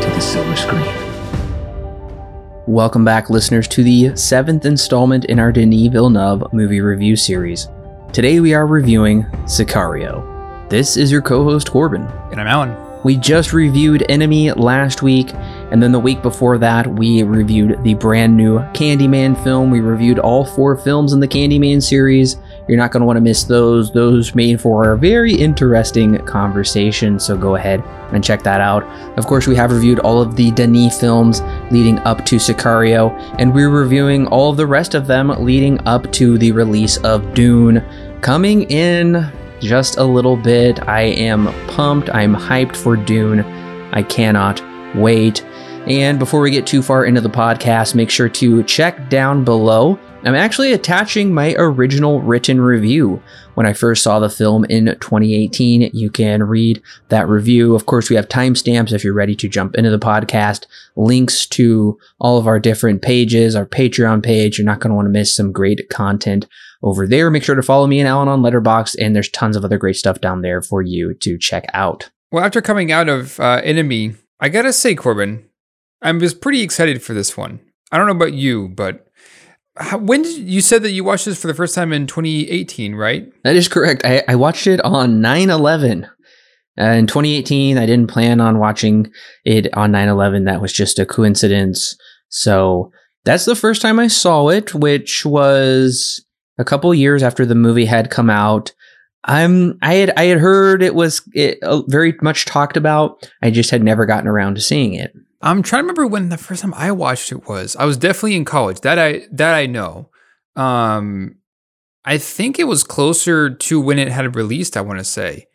to the silver screen. Welcome back, listeners, to the seventh installment in our Denis Villeneuve movie review series. Today we are reviewing Sicario. This is your co host, Corbin. And I'm Alan. We just reviewed Enemy last week, and then the week before that, we reviewed the brand new Candyman film. We reviewed all four films in the Candyman series. You're not going to want to miss those. Those made for a very interesting conversation, so go ahead and check that out. Of course, we have reviewed all of the Denis films leading up to Sicario, and we're reviewing all of the rest of them leading up to the release of Dune coming in just a little bit. I am pumped. I'm hyped for Dune. I cannot wait. And before we get too far into the podcast, make sure to check down below. I'm actually attaching my original written review when I first saw the film in 2018. You can read that review. Of course, we have timestamps if you're ready to jump into the podcast, links to all of our different pages, our Patreon page. You're not going to want to miss some great content over there. Make sure to follow me and Alan on Letterboxd, and there's tons of other great stuff down there for you to check out. Well, after coming out of uh, Enemy, I gotta say, Corbin, I was pretty excited for this one. I don't know about you, but how, when did you said that you watched this for the first time in 2018, right? That is correct. I, I watched it on 9 11. Uh, in 2018, I didn't plan on watching it on 9 11. That was just a coincidence. So that's the first time I saw it, which was a couple years after the movie had come out. I'm I had I had heard it was it, uh, very much talked about. I just had never gotten around to seeing it. I'm trying to remember when the first time I watched it was. I was definitely in college. That I that I know. Um, I think it was closer to when it had released. I want to say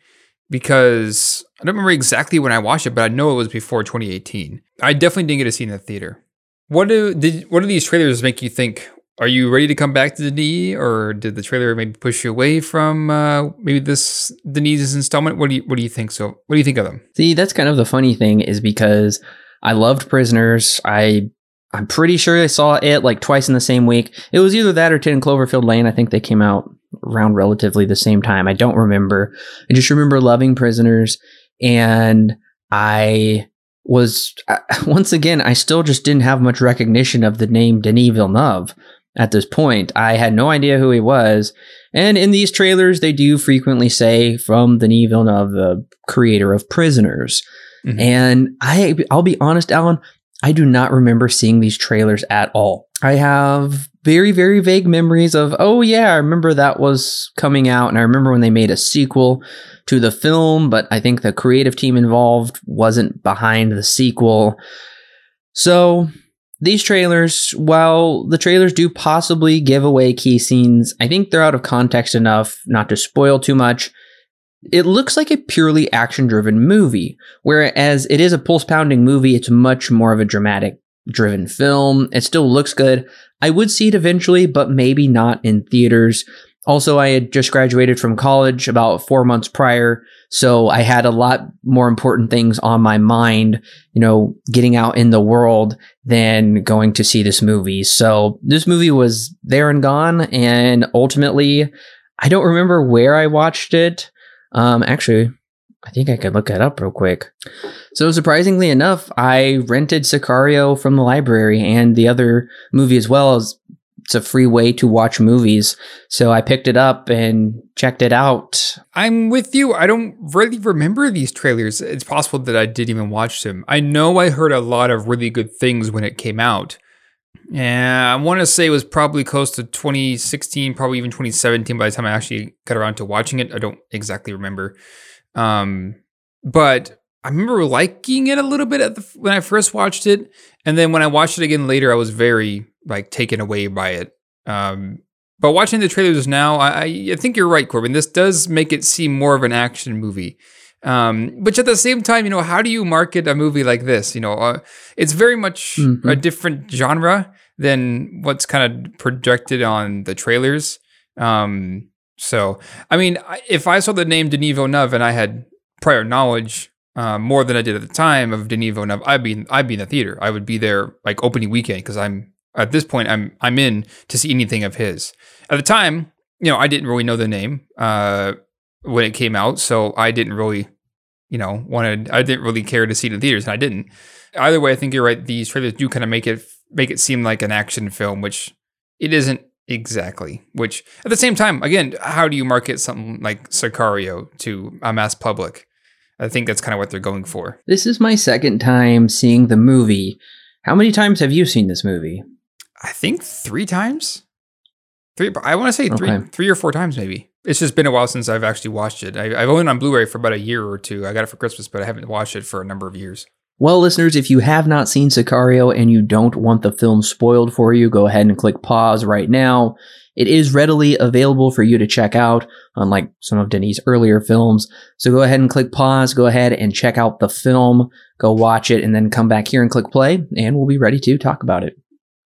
because I don't remember exactly when I watched it, but I know it was before 2018. I definitely didn't get to see in the theater. What do did what do these trailers make you think? Are you ready to come back to Denis, or did the trailer maybe push you away from uh, maybe this Denis's installment? What do you what do you think? So what do you think of them? See, that's kind of the funny thing is because I loved Prisoners. I I'm pretty sure I saw it like twice in the same week. It was either that or Ten Cloverfield Lane. I think they came out around relatively the same time. I don't remember. I just remember loving Prisoners, and I was once again I still just didn't have much recognition of the name Denis Villeneuve at this point. I had no idea who he was. And in these trailers, they do frequently say from Denis Villeneuve, the creator of Prisoners. Mm-hmm. And I, I'll be honest, Alan, I do not remember seeing these trailers at all. I have very, very vague memories of, oh, yeah, I remember that was coming out. And I remember when they made a sequel to the film, but I think the creative team involved wasn't behind the sequel. So these trailers, while the trailers do possibly give away key scenes, I think they're out of context enough not to spoil too much. It looks like a purely action driven movie, whereas it is a pulse pounding movie, it's much more of a dramatic driven film. It still looks good. I would see it eventually, but maybe not in theaters. Also, I had just graduated from college about four months prior, so I had a lot more important things on my mind, you know, getting out in the world than going to see this movie. So this movie was there and gone, and ultimately, I don't remember where I watched it. Um, actually, I think I could look that up real quick. So surprisingly enough, I rented Sicario from the library and the other movie as well as it's a free way to watch movies. So I picked it up and checked it out. I'm with you. I don't really remember these trailers. It's possible that I didn't even watch them. I know I heard a lot of really good things when it came out. Yeah, I want to say it was probably close to 2016, probably even 2017 by the time I actually got around to watching it. I don't exactly remember. Um, but I remember liking it a little bit the, when I first watched it, and then when I watched it again later, I was very like taken away by it. Um, but watching the trailers now, I, I think you're right, Corbin. This does make it seem more of an action movie. Um, but at the same time, you know, how do you market a movie like this? You know, uh, it's very much Mhm. a different genre than what's kind of projected on the trailers. Um, so, I mean, if I saw the name Denis Villeneuve and I had prior knowledge uh, more than I did at the time of Denis Villeneuve, I'd be I'd be in the theater. I would be there like opening weekend because I'm at this point I'm I'm in to see anything of his. At the time, you know, I didn't really know the name uh, when it came out, so I didn't really, you know, wanted I didn't really care to see it in theaters, and I didn't. Either way, I think you're right. These trailers do kind of make it make it seem like an action film, which it isn't exactly. Which at the same time, again, how do you market something like Sicario to a mass public? I think that's kind of what they're going for. This is my second time seeing the movie. How many times have you seen this movie? I think three times. Three. I want to say three, Okay. three or four times maybe. It's just been a while since I've actually watched it. I, I've owned it on Blu-ray for about a year or two. I got it for Christmas, but I haven't watched it for a number of years. Well, listeners, if you have not seen Sicario and you don't want the film spoiled for you, go ahead and click pause right now. It is readily available for you to check out, unlike some of Denis' earlier films. So go ahead and click pause, go ahead and check out the film, go watch it, and then come back here and click play, and we'll be ready to talk about it.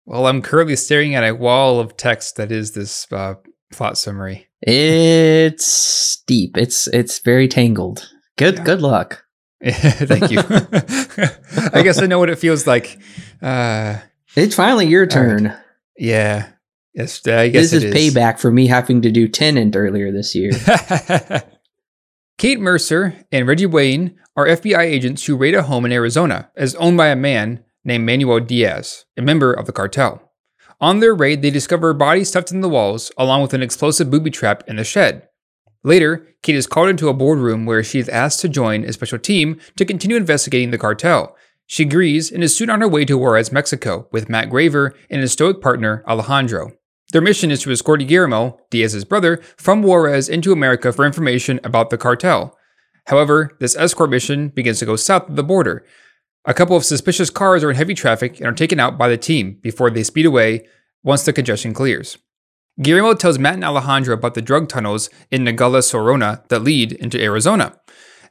Well, I'm currently staring at a wall of text that is this uh, plot summary. It's deep. It's it's very tangled. Good Yeah. good luck. Thank you. I guess I know what it feels like. Uh, It's finally your right. turn. yeah. Yes, I guess This is payback for me having to do Tenet earlier this year. Kate Mercer and Reggie Wayne are FBI agents who raid a home in Arizona as owned by a man named Manuel Diaz, a member of the cartel. On their raid, they discover bodies stuffed in the walls, along with an explosive booby trap in the shed. Later, Kate is called into a boardroom where she is asked to join a special team to continue investigating the cartel. She agrees and is soon on her way to Juarez, Mexico, with Matt Graver and his stoic partner, Alejandro. Their mission is to escort Guillermo, Diaz's brother, from Juarez into America for information about the cartel. However, this escort mission begins to go south of the border. A couple of suspicious cars are in heavy traffic and are taken out by the team before they speed away once the congestion clears. Guillermo tells Matt and Alejandro about the drug tunnels in Nogales, Sonora that lead into Arizona.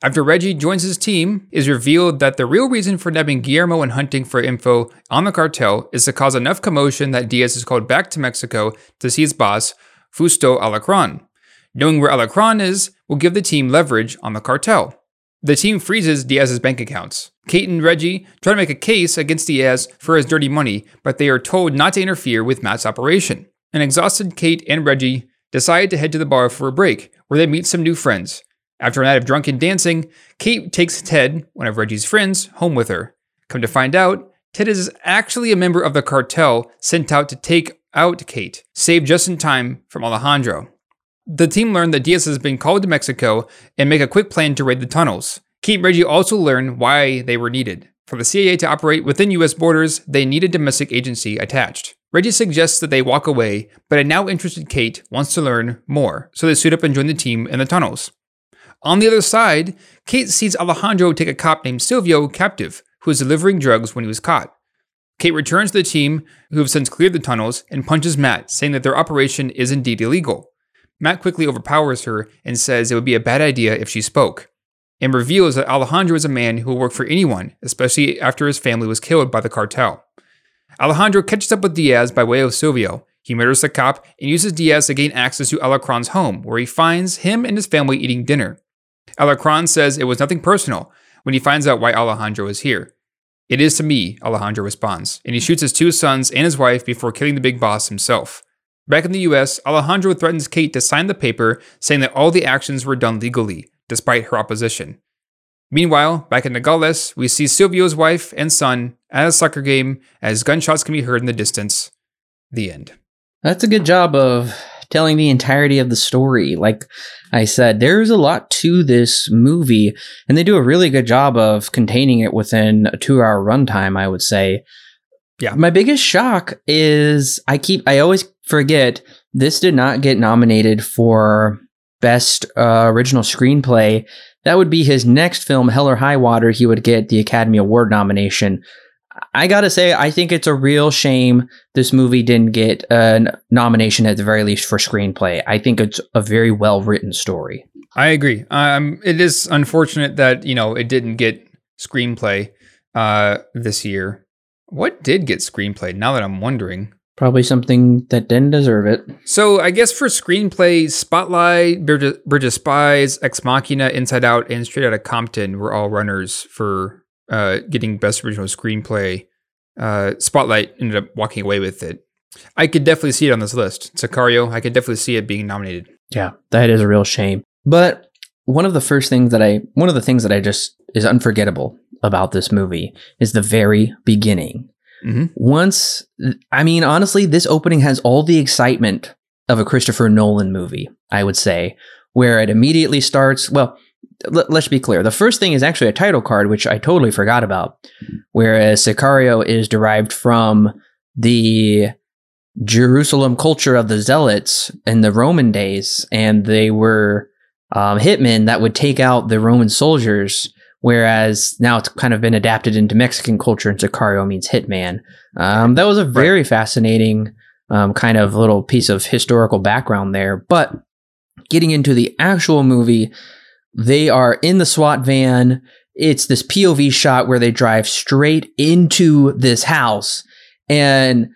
After Reggie joins his team, is revealed that the real reason for nabbing Guillermo and hunting for info on the cartel is to cause enough commotion that Diaz is called back to Mexico to see his boss, Fausto Alacron. Knowing where Alacron is will give the team leverage on the cartel. The team freezes Diaz's bank accounts. Kate and Reggie try to make a case against Diaz for his dirty money, but they are told not to interfere with Matt's operation. An exhausted Kate and Reggie decide to head to the bar for a break, where they meet some new friends. After a night of drunken dancing, Kate takes Ted, one of Reggie's friends, home with her. Come to find out, Ted is actually a member of the cartel sent out to take out Kate, saved just in time from Alejandro. The team learn that Diaz has been called to Mexico and make a quick plan to raid the tunnels. Kate and Reggie also learn why they were needed. For the CIA to operate within US borders, they need a domestic agency attached. Reggie suggests that they walk away, but a now interested Kate wants to learn more, so they suit up and join the team in the tunnels. On the other side, Kate sees Alejandro take a cop named Silvio captive, who was delivering drugs when he was caught. Kate returns to the team, who have since cleared the tunnels, and punches Matt, saying that their operation is indeed illegal. Matt quickly overpowers her and says it would be a bad idea if she spoke, and reveals that Alejandro is a man who will work for anyone, especially after his family was killed by the cartel. Alejandro catches up with Diaz by way of Silvio. He murders the cop and uses Diaz to gain access to Alacron's home, where he finds him and his family eating dinner. Alacron says it was nothing personal when he finds out why Alejandro is here. It is to me, Alejandro responds, and he shoots his two sons and his wife before killing the big boss himself. Back in the US, Alejandro threatens Kate to sign the paper saying that all the actions were done legally, despite her opposition. Meanwhile, back in Nogales, we see Silvio's wife and son at a soccer game as gunshots can be heard in the distance. The end. That's a good job of telling the entirety of the story. Like I said, there's a lot to this movie, and they do a really good job of containing it within a two hour runtime, I would say. Yeah. My biggest shock is I keep, I always forget this did not get nominated for Best uh, Original Screenplay. That would be his next film, Hell or High Water. He would get the Academy Award nomination. I gotta say, I think it's a real shame this movie didn't get a nomination at the very least for screenplay. I think it's a very well written story. I agree. Um, it is unfortunate that you know it didn't get screenplay uh, this year. What did get screenplay? Now that I'm wondering. Probably something that didn't deserve it. So I guess for screenplay, Spotlight, Bridge of, Bridge of Spies, Ex Machina, Inside Out, and Straight Outta Compton were all runners for uh, getting Best Original Screenplay. Uh, Spotlight ended up walking away with it. I could definitely see it on this list. Sicario, I could definitely see it being nominated. Yeah, that is a real shame. But one of the first things that I, one of the things that I just is unforgettable about this movie is the very beginning. Mm-hmm. Once, I mean, honestly, this opening has all the excitement of a Christopher Nolan movie, I would say, where it immediately starts. Well, l- let's be clear. The first thing is actually a title card, which I totally forgot about, whereas Sicario is derived from the Jerusalem culture of the Zealots in the Roman days, and they were um, hitmen that would take out the Roman soldiers whereas now it's kind of been adapted into Mexican culture and Sicario means hitman. Um, that was a very right. fascinating um, kind of little piece of historical background there. But getting into the actual movie, they are in the SWAT van. It's this POV shot where they drive straight into this house. And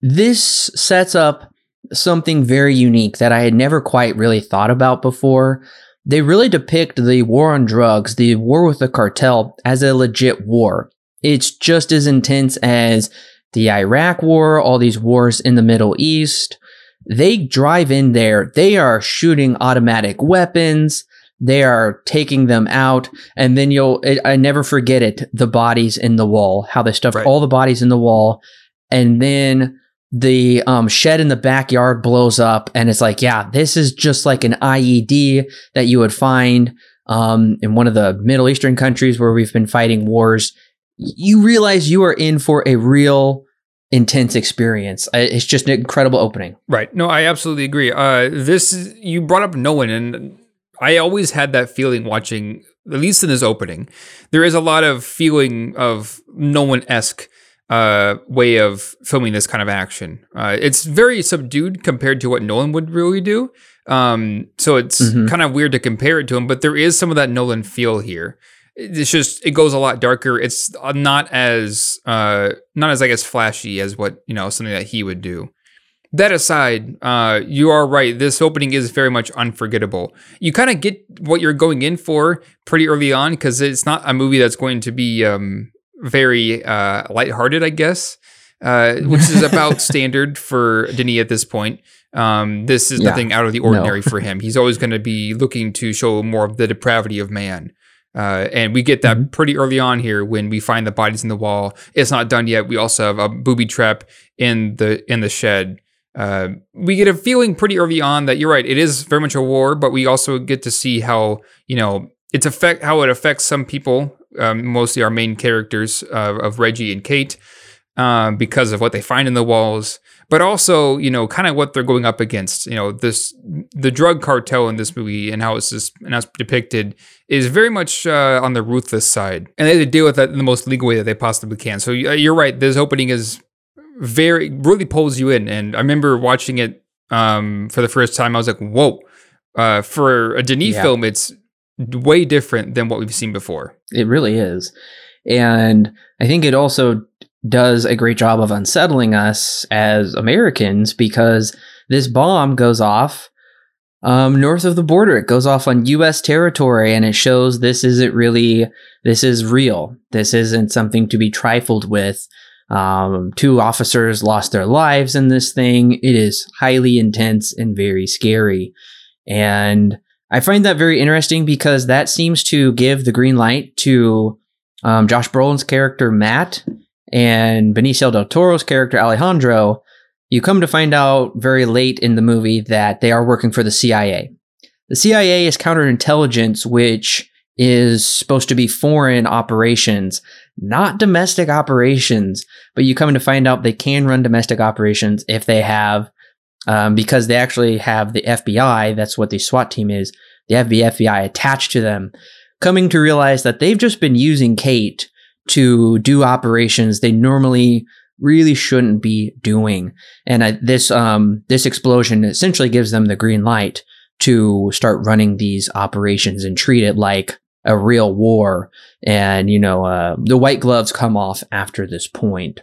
this sets up something very unique that I had never quite really thought about before they really depict the war on drugs, the war with the cartel, as a legit war. It's just as intense as the Iraq war, all these wars in the Middle East. They drive in there, they are shooting automatic weapons, they are taking them out, and then you'll, I never forget it, the bodies in the wall, how they stuffed right. all the bodies in the wall, and then the um, shed in the backyard blows up and it's like yeah this is just like an ied that you would find um, in one of the middle eastern countries where we've been fighting wars. You realize you are in for a real intense experience. It's just an incredible opening. Right. No i absolutely agree. Uh, this you brought up Nolan and i always had that feeling watching at least in this opening there is a lot of feeling of nolan-esque uh, way of filming this kind of action. Uh, it's very subdued compared to what Nolan would really do. Um, so it's mm-hmm. kind of weird to compare it to him, but there is some of that Nolan feel here. It's just it goes a lot darker. It's not as uh, not as I guess flashy as what you know something that he would do. That aside, uh, you are right. This opening is very much unforgettable. You kind of get what you're going in for pretty early on because it's not a movie that's going to be um, very uh, lighthearted, I guess, uh, which is about standard for Denis at this point. Um, this is yeah. nothing out of the ordinary no. for him. He's always going to be looking to show more of the depravity of man. Uh, and we get that mm-hmm. pretty early on here when we find the bodies in the wall. It's not done yet. We also have a booby trap in the in the shed. Uh, we get a feeling pretty early on that you're right. It is very much a war, but we also get to see how you know it's affect how it affects some people um, mostly our main characters uh, of Reggie and Kate, uh, because of what they find in the walls, but also you know kind of what they're going up against. You know this the drug cartel in this movie and how it's just and how it's depicted is very much uh, on the ruthless side, and they deal with that in the most legal way that they possibly can. So you're right. This opening is very really pulls you in, and I remember watching it um, for the first time. I was like, whoa. Uh, for a Denis yeah. film, it's way different than what we've seen before. It really is. And I think it also does a great job of unsettling us as Americans because this bomb goes off um, north of the border. It goes off on U.S. territory, and it shows this isn't really this is real. This isn't something to be trifled with. Um, two officers lost their lives in this thing. It is highly intense and very scary. And I find that very interesting because that seems to give the green light to um, Josh Brolin's character Matt and Benicio del Toro's character Alejandro. You come to find out very late in the movie that they are working for the CIA. The CIA is counterintelligence, which is supposed to be foreign operations, not domestic operations. But you come to find out they can run domestic operations if they have um, because they actually have the FBI. That's what the SWAT team is. They have the FBI attached to them, coming to realize that they've just been using Kate to do operations they normally really shouldn't be doing. And this um, this explosion essentially gives them the green light to start running these operations and treat it like a real war. And, you know, uh, the white gloves come off after this point.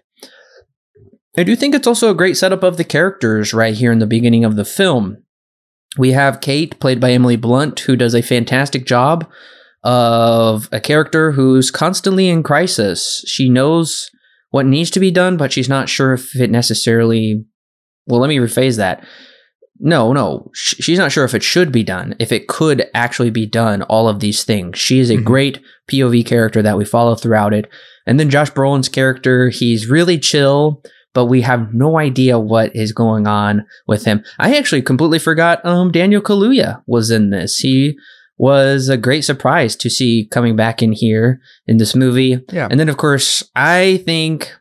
I do think it's also a great setup of the characters right here in the beginning of the film. We have Kate, played by Emily Blunt, who does a fantastic job of a character who's constantly in crisis. She knows what needs to be done, but she's not sure if it necessarily. Well, let me rephrase that. No, no, she's not sure if it should be done, if it could actually be done, all of these things. She is a mm-hmm. great POV character that we follow throughout it. And then Josh Brolin's character, he's really chill, but we have no idea what is going on with him. I actually completely forgot um, Daniel Kaluuya was in this. He was a great surprise to see coming back in here in this movie. Yeah. And then, of course, I think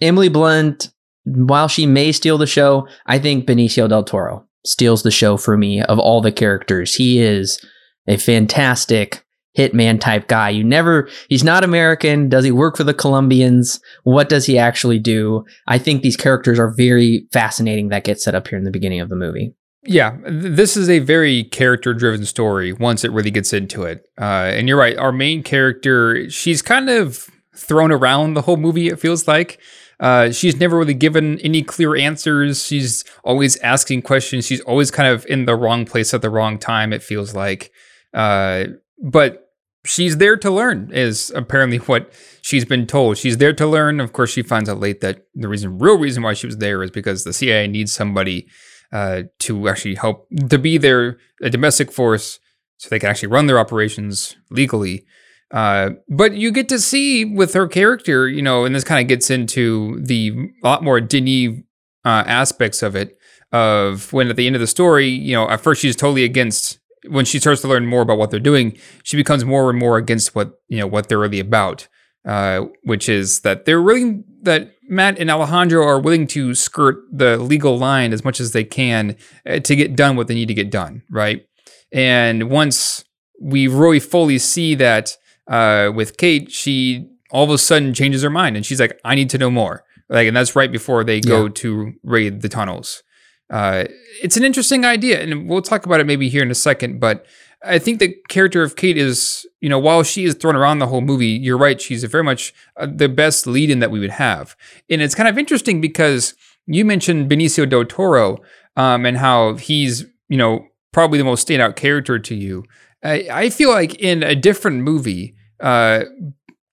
Emily Blunt, while she may steal the show, I think Benicio del Toro steals the show for me of all the characters. He is a fantastic hitman type guy. You never, he's not American. Does he work for the Colombians? What does he actually do? I think these characters are very fascinating that get set up here in the beginning of the movie. Yeah, this is a very character driven story once it really gets into it. Uh, and you're right, our main character, she's kind of thrown around the whole movie, it feels like. Uh, she's never really given any clear answers. She's always asking questions. She's always kind of in the wrong place at the wrong time, it feels like. Uh, but she's there to learn, is apparently what she's been told. She's there to learn. Of course, she finds out late that the reason, real reason why she was there is because the CIA needs somebody uh, to actually help to be their a domestic force so they can actually run their operations legally. Uh, but you get to see with her character, you know, and this kind of gets into the a lot more Denis uh, aspects of it. Of when at the end of the story, you know, at first she's totally against. When she starts to learn more about what they're doing, she becomes more and more against what you know what they're really about, uh, which is that they're really that Matt and Alejandro are willing to skirt the legal line as much as they can uh, to get done what they need to get done, right? And once we really fully see that uh, with Kate, she all of a sudden changes her mind and she's like, "I need to know more." Like, and that's right before they go yeah. to raid the tunnels. Uh, it's an interesting idea, and we'll talk about it maybe here in a second. But I think the character of Kate is, you know, while she is thrown around the whole movie, you're right. She's very much uh, the best lead in that we would have. And it's kind of interesting because you mentioned Benicio del Toro um, and how he's, you know, probably the most standout character to you. I, I feel like in a different movie, uh,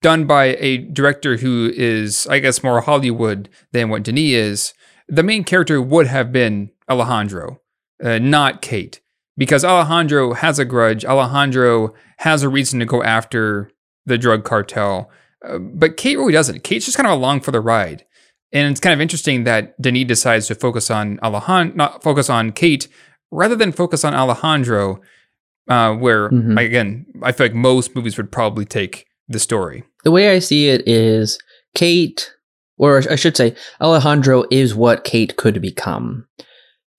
done by a director who is, I guess, more Hollywood than what Denis is, the main character would have been Alejandro, uh, not Kate because Alejandro has a grudge. Alejandro has a reason to go after the drug cartel. Uh, but Kate really doesn't. Kate's just kind of along for the ride. And it's kind of interesting that Denis decides to focus on Alejandro, not focus on Kate, rather than focus on Alejandro, uh, where, mm-hmm. again, I feel like most movies would probably take the story. The way I see it is Kate, or I should say, Alejandro is what Kate could become.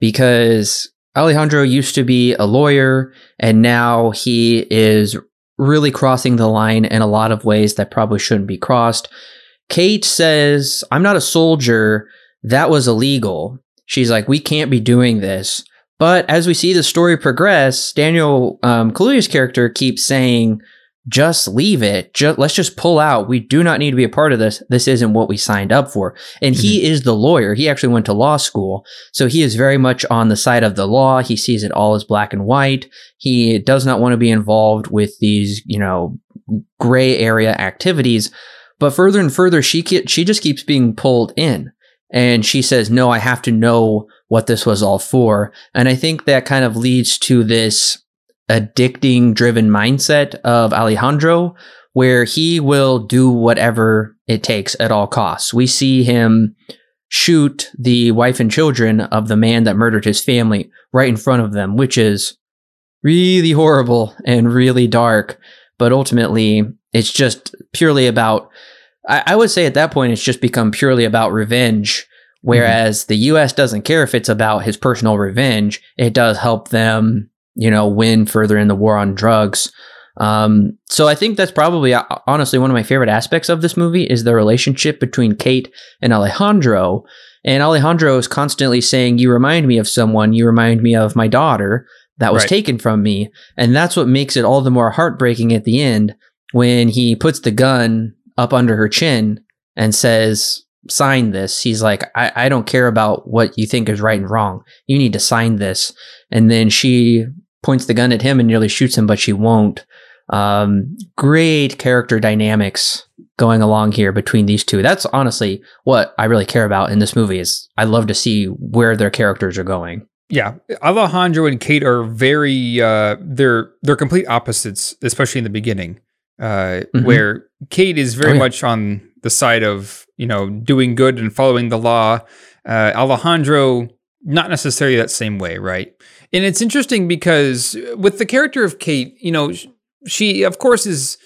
Because Alejandro used to be a lawyer, and now he is really crossing the line in a lot of ways that probably shouldn't be crossed. Kate says, I'm not a soldier. That was illegal. She's like, we can't be doing this. But as we see the story progress, Daniel um, Kaluuya's character keeps saying, just leave it. Just, let's just pull out. We do not need to be a part of this. This isn't what we signed up for. And mm-hmm. he is the lawyer. He actually went to law school. So he is very much on the side of the law. He sees it all as black and white. He does not want to be involved with these, you know, gray area activities. But further and further, she, she just keeps being pulled in. And she says, no, I have to know what this was all for. And I think that kind of leads to this addicting driven mindset of Alejandro, where he will do whatever it takes at all costs. We see him shoot the wife and children of the man that murdered his family right in front of them, which is really horrible and really dark. But ultimately, it's just purely about, I, I would say at that point, it's just become purely about revenge. Whereas mm-hmm. the US doesn't care if it's about his personal revenge, it does help them you know, win further in the war on drugs. Um, so I think that's probably uh, honestly one of my favorite aspects of this movie is the relationship between Kate and Alejandro. And Alejandro is constantly saying, "You remind me of someone. You remind me of my daughter." that was Right. taken from me. And that's what makes it all the more heartbreaking at the end when he puts the gun up under her chin and says, Sign this. He's like, I, I don't care about what you think is right and wrong. You need to sign this. And then she points the gun at him and nearly shoots him, but she won't. Um, great character dynamics going along here between these two. That's honestly what I really care about in this movie is I love to see where their characters are going. Yeah, Alejandro and Kate are very uh they're they're complete opposites, especially in the beginning. Uh Mhm. where Kate is very Oh, yeah. much on the side of, you know, doing good and following the law. Uh Alejandro not necessarily that same way, right? And it's interesting because with the character of Kate, you know, she of course is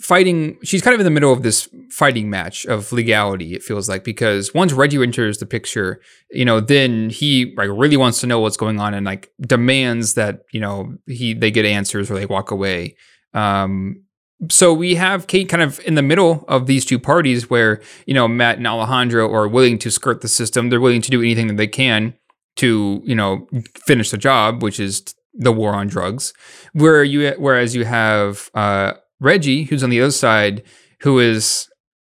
fighting she's kind of in the middle of this fighting match of legality it feels like because once reggie enters the picture you know then he like really wants to know what's going on and like demands that you know he they get answers or they walk away. Um so we have kate kind of in the middle of these two parties where you know matt and alejandro are willing to skirt the system. They're willing to do anything that they can to you know finish the job which is the war on drugs where you whereas you have uh Reggie, who's on the other side, who is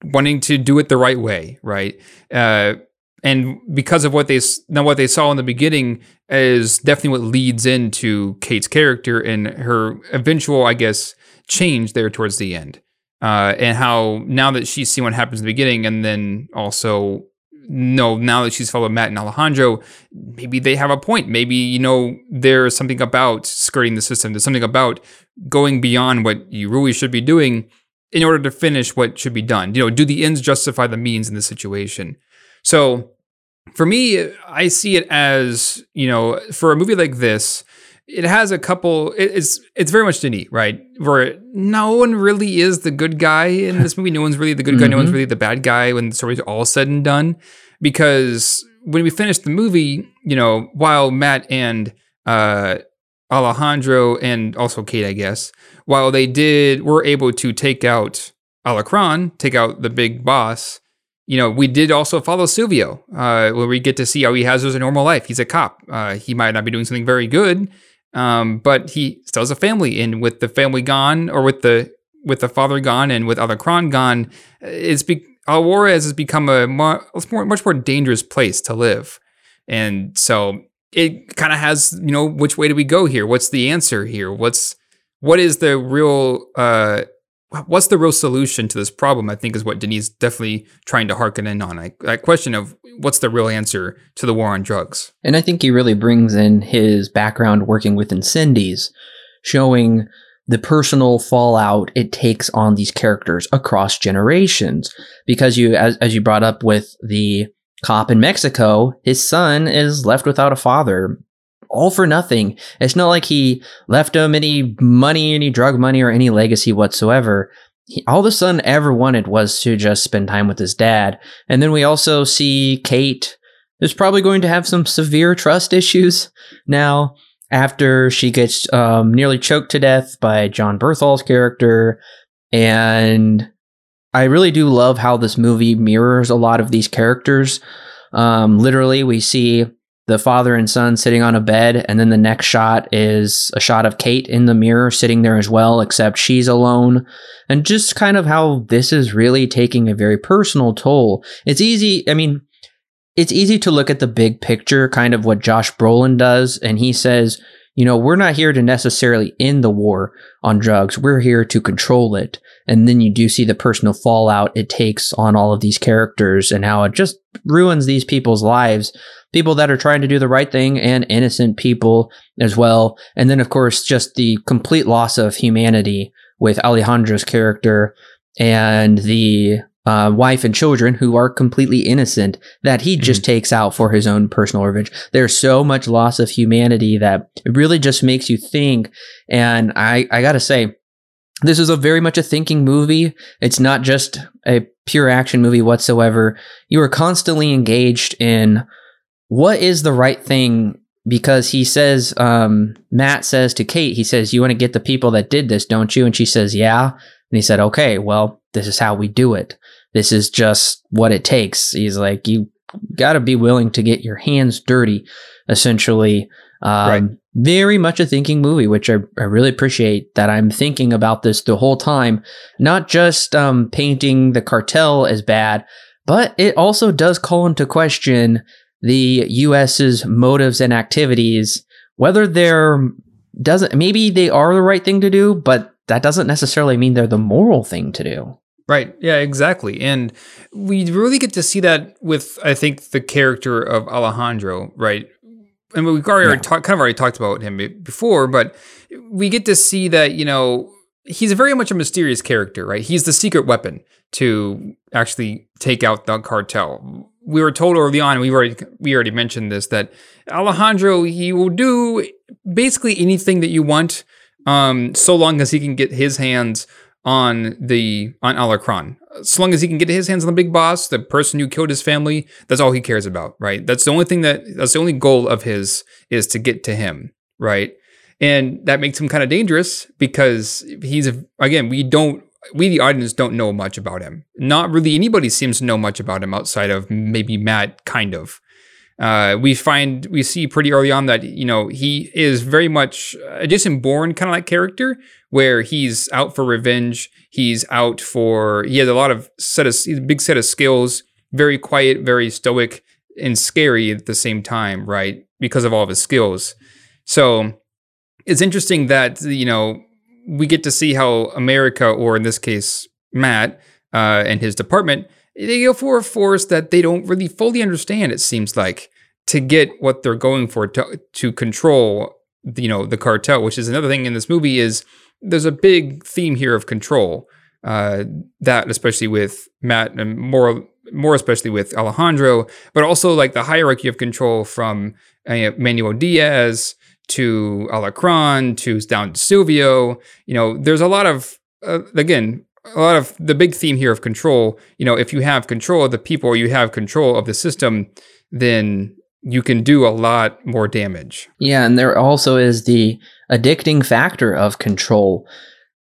wanting to do it the right way, right? Uh, and because of what they now what they saw in the beginning is definitely what leads into Kate's character and her eventual, I guess, change there towards the end. Uh, and how now that she's seen what happens in the beginning, and then also no, now that she's followed Matt and Alejandro, maybe they have a point. Maybe you know there's something about skirting the system. There's something about going beyond what you really should be doing in order to finish what should be done. You know, do the ends justify the means in this situation? So for me, I see it as, you know, for a movie like this, it has a couple it's it's very much Denis, right? Where no one really is the good guy in this movie. No one's really the good guy, no one's Mhm. really the bad guy when the story's all said and done. Because when we finished the movie, you know, while Matt and uh Alejandro and also Kate, I guess, while they did were able to take out Alacron, take out the big boss, you know, we did also follow Silvio, uh, where we get to see how he has his normal life. He's a cop. Uh, he might not be doing something very good, um, but he still has a family. And with the family gone, or with the with the father gone, and with Alacron gone, it's be- Alwarez has become a more, much more dangerous place to live. And so it kind of has, you know, which way do we go here? What's the answer here? What's what is the real uh what's the real solution to this problem? I think is what Denise definitely trying to harken in on. Like that question of what's the real answer to the war on drugs. And I think he really brings in his background working with Incendies, showing the personal fallout it takes on these characters across generations. Because you, as, as you brought up with the cop in Mexico, his son is left without a father. All for nothing. It's not like he left him any money, any drug money, or any legacy whatsoever. He, all the son ever wanted was to just spend time with his dad. And then we also see Kate is probably going to have some severe trust issues now after she gets um, nearly choked to death by Jon Bernthal's character. And I really do love how this movie mirrors a lot of these characters. Um, literally, we see the father and son sitting on a bed, and then the next shot is a shot of Kate in the mirror sitting there as well, except she's alone. And just kind of how this is really taking a very personal toll. It's easy, I mean, it's easy to look at the big picture, kind of what Josh Brolin does, and he says, you know, we're not here to necessarily end the war on drugs. We're here to control it. And then you do see the personal fallout it takes on all of these characters and how it just ruins these people's lives. People that are trying to do the right thing and innocent people as well. And then, of course, just the complete loss of humanity with Alejandro's character and the uh, wife and children who are completely innocent that he just takes out for his own personal revenge. There's so much loss of humanity that it really just makes you think. And I, I gotta say, this is a very much a thinking movie. It's not just a pure action movie whatsoever. You are constantly engaged in what is the right thing because he says, um, Matt says to Kate, he says, You want to get the people that did this, don't you? And she says, Yeah. And he said, Okay, well, this is how we do it. This is just what it takes. He's like, You got to be willing to get your hands dirty, essentially, Um, Right. Very much a thinking movie, which I, I really appreciate that I'm thinking about this the whole time, not just um, painting the cartel as bad, but it also does call into question the U.S.'s motives and activities, whether they're doesn't maybe they are the right thing to do, but that doesn't necessarily mean they're the moral thing to do. Right. Yeah, exactly. And we really get to see that with, I think, the character of Alejandro, right? And we've already Yeah. talk, kind of already talked about him before, but we get to see that, you know, he's very much a mysterious character, right? He's the secret weapon to actually take out the cartel. We were told early on, we already we already mentioned this, that Alejandro, he will do basically anything that you want, um, so long as he can get his hands on the on Alacron. So long as he can get his hands on the big boss, the person who killed his family, that's all he cares about, right? That's the only thing that that's the only goal of his is to get to him, right? And that makes him kind of dangerous because he's again, we don't we the audience don't know much about him. Not really anybody seems to know much about him outside of maybe Matt kind of. Uh, we find we see pretty early on that you know he is very much a Jason Bourne kind of like character where he's out for revenge. He's out for he has a lot of set of big set of skills. Very quiet, very stoic, and scary at the same time, right? Because of all of his skills. So it's interesting that you know we get to see how America, or in this case Matt uh, and his department, they go for a force that they don't really fully understand. It seems like to get what they're going for to to control you know the cartel, which is another thing in this movie is there's a big theme here of control. Uh, that especially with Matt and more more especially with Alejandro, but also like the hierarchy of control from uh, Manuel Diaz to Alacron to down to Silvio. You know, there's a lot of uh, again a lot of the big theme here of control. You know, if you have control of the people, you have control of the system, then you can do a lot more damage. Yeah, and there also is the addicting factor of control.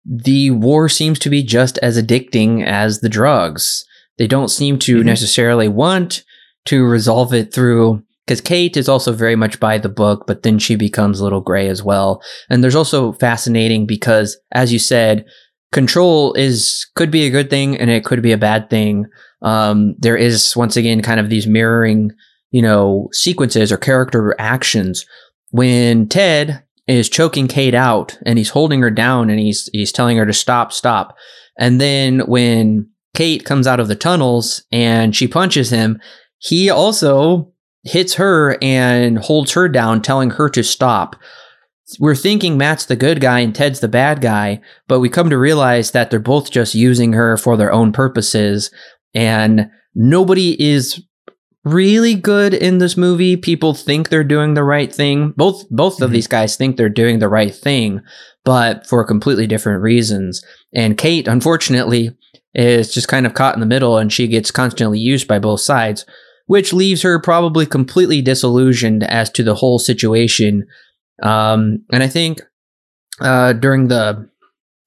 The war seems to be just as addicting as the drugs. They don't seem to Mhm. necessarily want to resolve it through because Kate is also very much by the book, but then she becomes a little gray as well. And there's also fascinating because, as you said, control is could be a good thing and it could be a bad thing. Um, there is once again kind of these mirroring, you know, sequences or character actions when Ted is choking Kate out and he's holding her down and he's he's telling her to stop, stop. And then when Kate comes out of the tunnels and she punches him, he also hits her and holds her down, telling her to stop. We're thinking Matt's the good guy and Ted's the bad guy, but we come to realize that they're both just using her for their own purposes. And nobody is really good in this movie. People think they're doing the right thing. Both both of Mhm. these guys think they're doing the right thing, but for completely different reasons. And Kate, unfortunately, is just kind of caught in the middle and she gets constantly used by both sides, which leaves her probably completely disillusioned as to the whole situation. Um, and I think uh, during the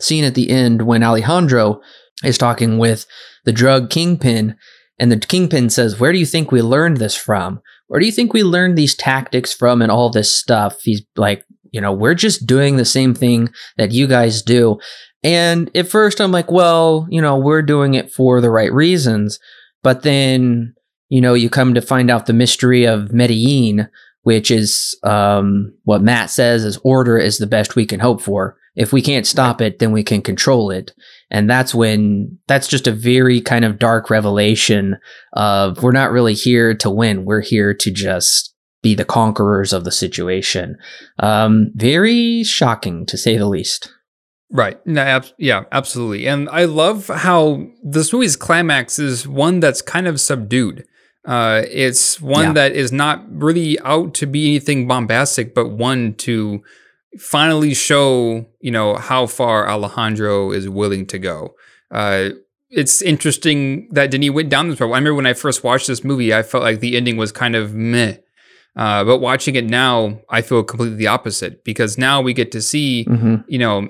scene at the end when Alejandro is talking with the drug kingpin, and the kingpin says, Where do you think we learned this from? Where do you think we learned these tactics from and all this stuff? He's like, You know, we're just doing the same thing that you guys do. And at first, I'm like, Well, you know, we're doing it for the right reasons. But then, you know, you come to find out the mystery of Medellin, which is um, what Matt says is order is the best we can hope for. If we can't stop it, then we can control it. And that's when that's just a very kind of dark revelation of we're not really here to win. We're here to just be the conquerors of the situation. Um, very shocking to say the least. Right. No, ab- yeah, absolutely. And I love how this movie's climax is one that's kind of subdued. Uh, it's one Yeah. that is not really out to be anything bombastic, but one to finally show, you know, how far Alejandro is willing to go. Uh, it's interesting that Denis went down this road. I remember when I first watched this movie, I felt like the ending was kind of meh. Uh, but watching it now, I feel completely the opposite because now we get to see hmm you know,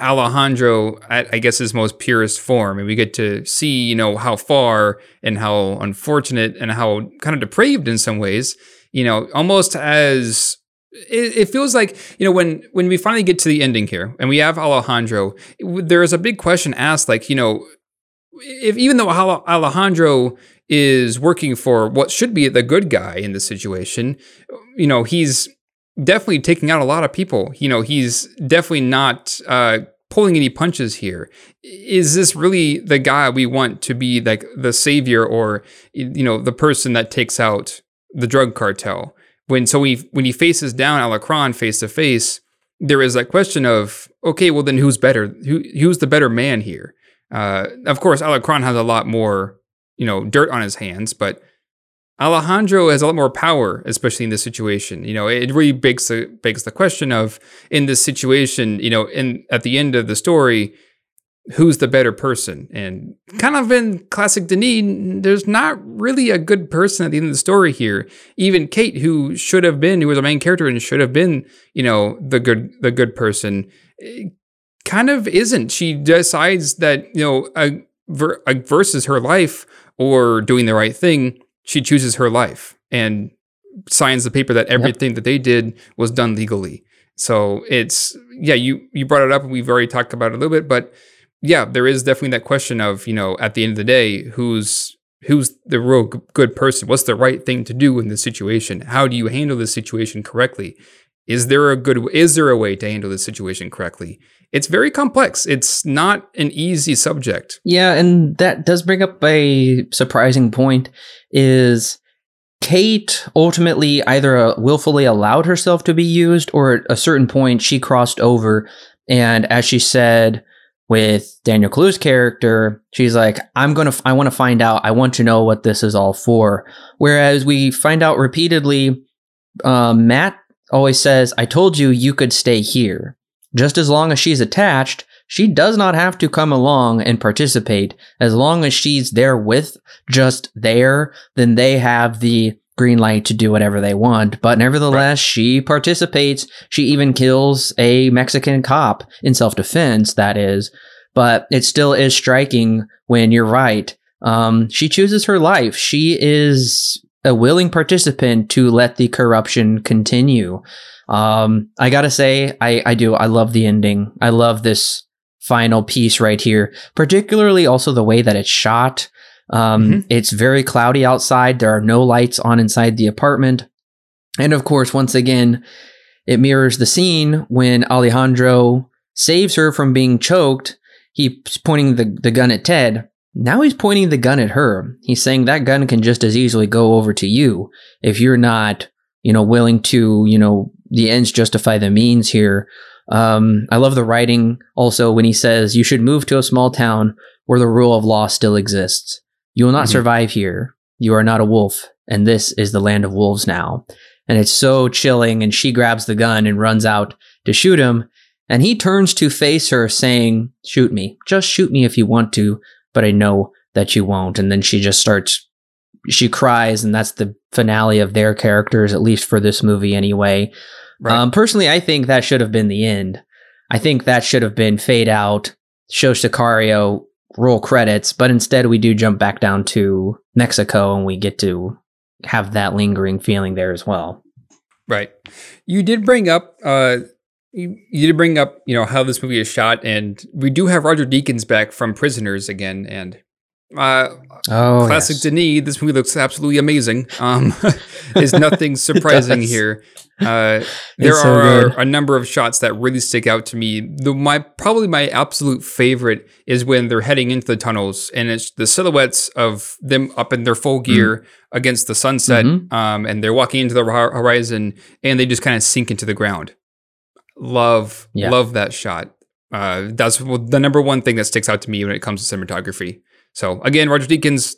Alejandro at I guess his most purest form, and we get to see you know how far and how unfortunate and how kind of depraved in some ways, you know, almost as it, it feels like you know when when we finally get to the ending here and we have Alejandro, there is a big question asked, like you know, if even though Alejandro is working for what should be the good guy in this situation, you know, he's definitely taking out a lot of people. You know, he's definitely not uh, pulling any punches here. Is this really the guy we want to be like the savior or you know the person that takes out the drug cartel? When so he when he faces down Alarcón face to face, there is that question of okay, well then who's better? Who who's the better man here? Uh, of course, Alarcón has a lot more you know dirt on his hands, but Alejandro has a lot more power, especially in this situation. You know, it really begs the begs the question of in this situation, you know, in at the end of the story, who's the better person? And kind of in classic Denis, there's not really a good person at the end of the story here. Even Kate, who should have been, who was a main character and should have been, you know, the good the good person, eh, kind of isn't. She decides that you know, a, a versus her life or doing the right thing she chooses her life and signs the paper that everything yep. that they did was done legally. So it's yeah, you you brought it up and we've already talked about it a little bit, but yeah, there is definitely that question of, you know, at the end of the day, who's who's the real good person? What's the right thing to do in this situation? How do you handle this situation correctly? Is there a good is there a way to handle this situation correctly? It's very complex. It's not an easy subject. Yeah, and that does bring up a surprising point is Kate ultimately either uh, willfully allowed herself to be used or at a certain point she crossed over and as she said with Daniel Kaluuya's character, she's like, I'm going to, I want to find out. I want to know what this is all for. Whereas we find out repeatedly, um, Matt always says, I told you you could stay here. Just as long as she's attached, she does not have to come along and participate. As long as she's there with, just there, then they have the green light to do whatever they want. But nevertheless, right. she participates. She even kills a Mexican cop in self defense, that is. But it still is striking when you're right. Um, she chooses her life. She is a willing participant to let the corruption continue. Um, I gotta say, I, I do. I love the ending. I love this final piece right here, particularly also the way that it's shot. Um, mm-hmm. It's very cloudy outside. There are no lights on inside the apartment. And of course, once again, it mirrors the scene when Alejandro saves her from being choked. He's pointing the, the gun at Ted. Now he's pointing the gun at her. He's saying that gun can just as easily go over to you if you're not, you know, willing to, you know, the ends justify the means here. Um, I love the writing also when he says, You should move to a small town where the rule of law still exists. You will not mm-hmm. survive here. You are not a wolf, and this is the land of wolves now. And it's so chilling, and she grabs the gun and runs out to shoot him. And he turns to face her, saying, Shoot me. Just shoot me if you want to but I know that you won't. And then she just starts, she cries, and that's the finale of their characters, at least for this movie anyway. Right. Um, personally, I think that should have been the end. I think that should have been fade out, show Sicario, roll credits, but instead we do jump back down to Mexico and we get to have that lingering feeling there as well. Right. You did bring up uh, you, you did bring up, you know, how this movie is shot, and we do have Roger Deakins back from Prisoners again, and uh, oh, classic yes. Denis. This movie looks absolutely amazing. Um, is nothing surprising here. Uh, there so are a, a, number of shots that really stick out to me. The my probably my absolute favorite is when they're heading into the tunnels, and it's the silhouettes of them up in their full gear mm. against the sunset, mm-hmm. um, and they're walking into the horizon, and they just kind of sink into the ground. Love, yeah. love that shot. Uh, that's the number one thing that sticks out to me when it comes to cinematography. So again, Roger Deakins,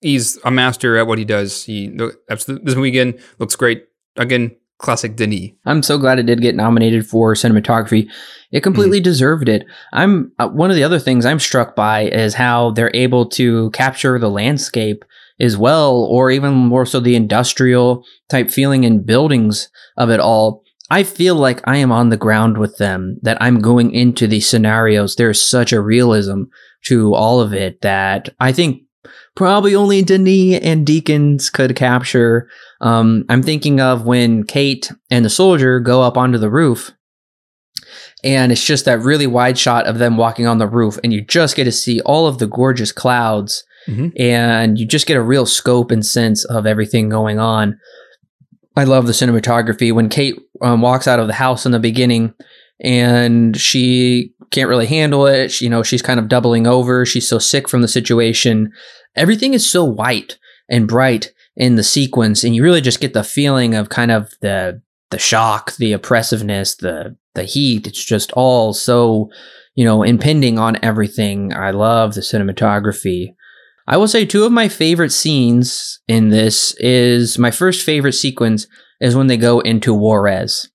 he's a master at what he does. He this movie again looks great. Again, classic Denis. I'm so glad it did get nominated for cinematography. It completely mm-hmm. deserved it. I'm uh, one of the other things I'm struck by is how they're able to capture the landscape as well, or even more so the industrial type feeling and buildings of it all. I feel like I am on the ground with them, that I'm going into these scenarios. There's such a realism to all of it that I think probably only Denis and Deakins could capture. Um, I'm thinking of when Kate and the soldier go up onto the roof. And it's just that really wide shot of them walking on the roof, and you just get to see all of the gorgeous clouds, Mhm. and you just get a real scope and sense of everything going on. I love the cinematography. When Kate um, walks out of the house in the beginning, and she can't really handle it. She, you know, she's kind of doubling over. She's so sick from the situation. Everything is so white and bright in the sequence, and you really just get the feeling of kind of the the shock, the oppressiveness, the the heat. It's just all so, you know, impending on everything. I love the cinematography. I will say two of my favorite scenes in this is my first favorite sequence is when they go into Juarez.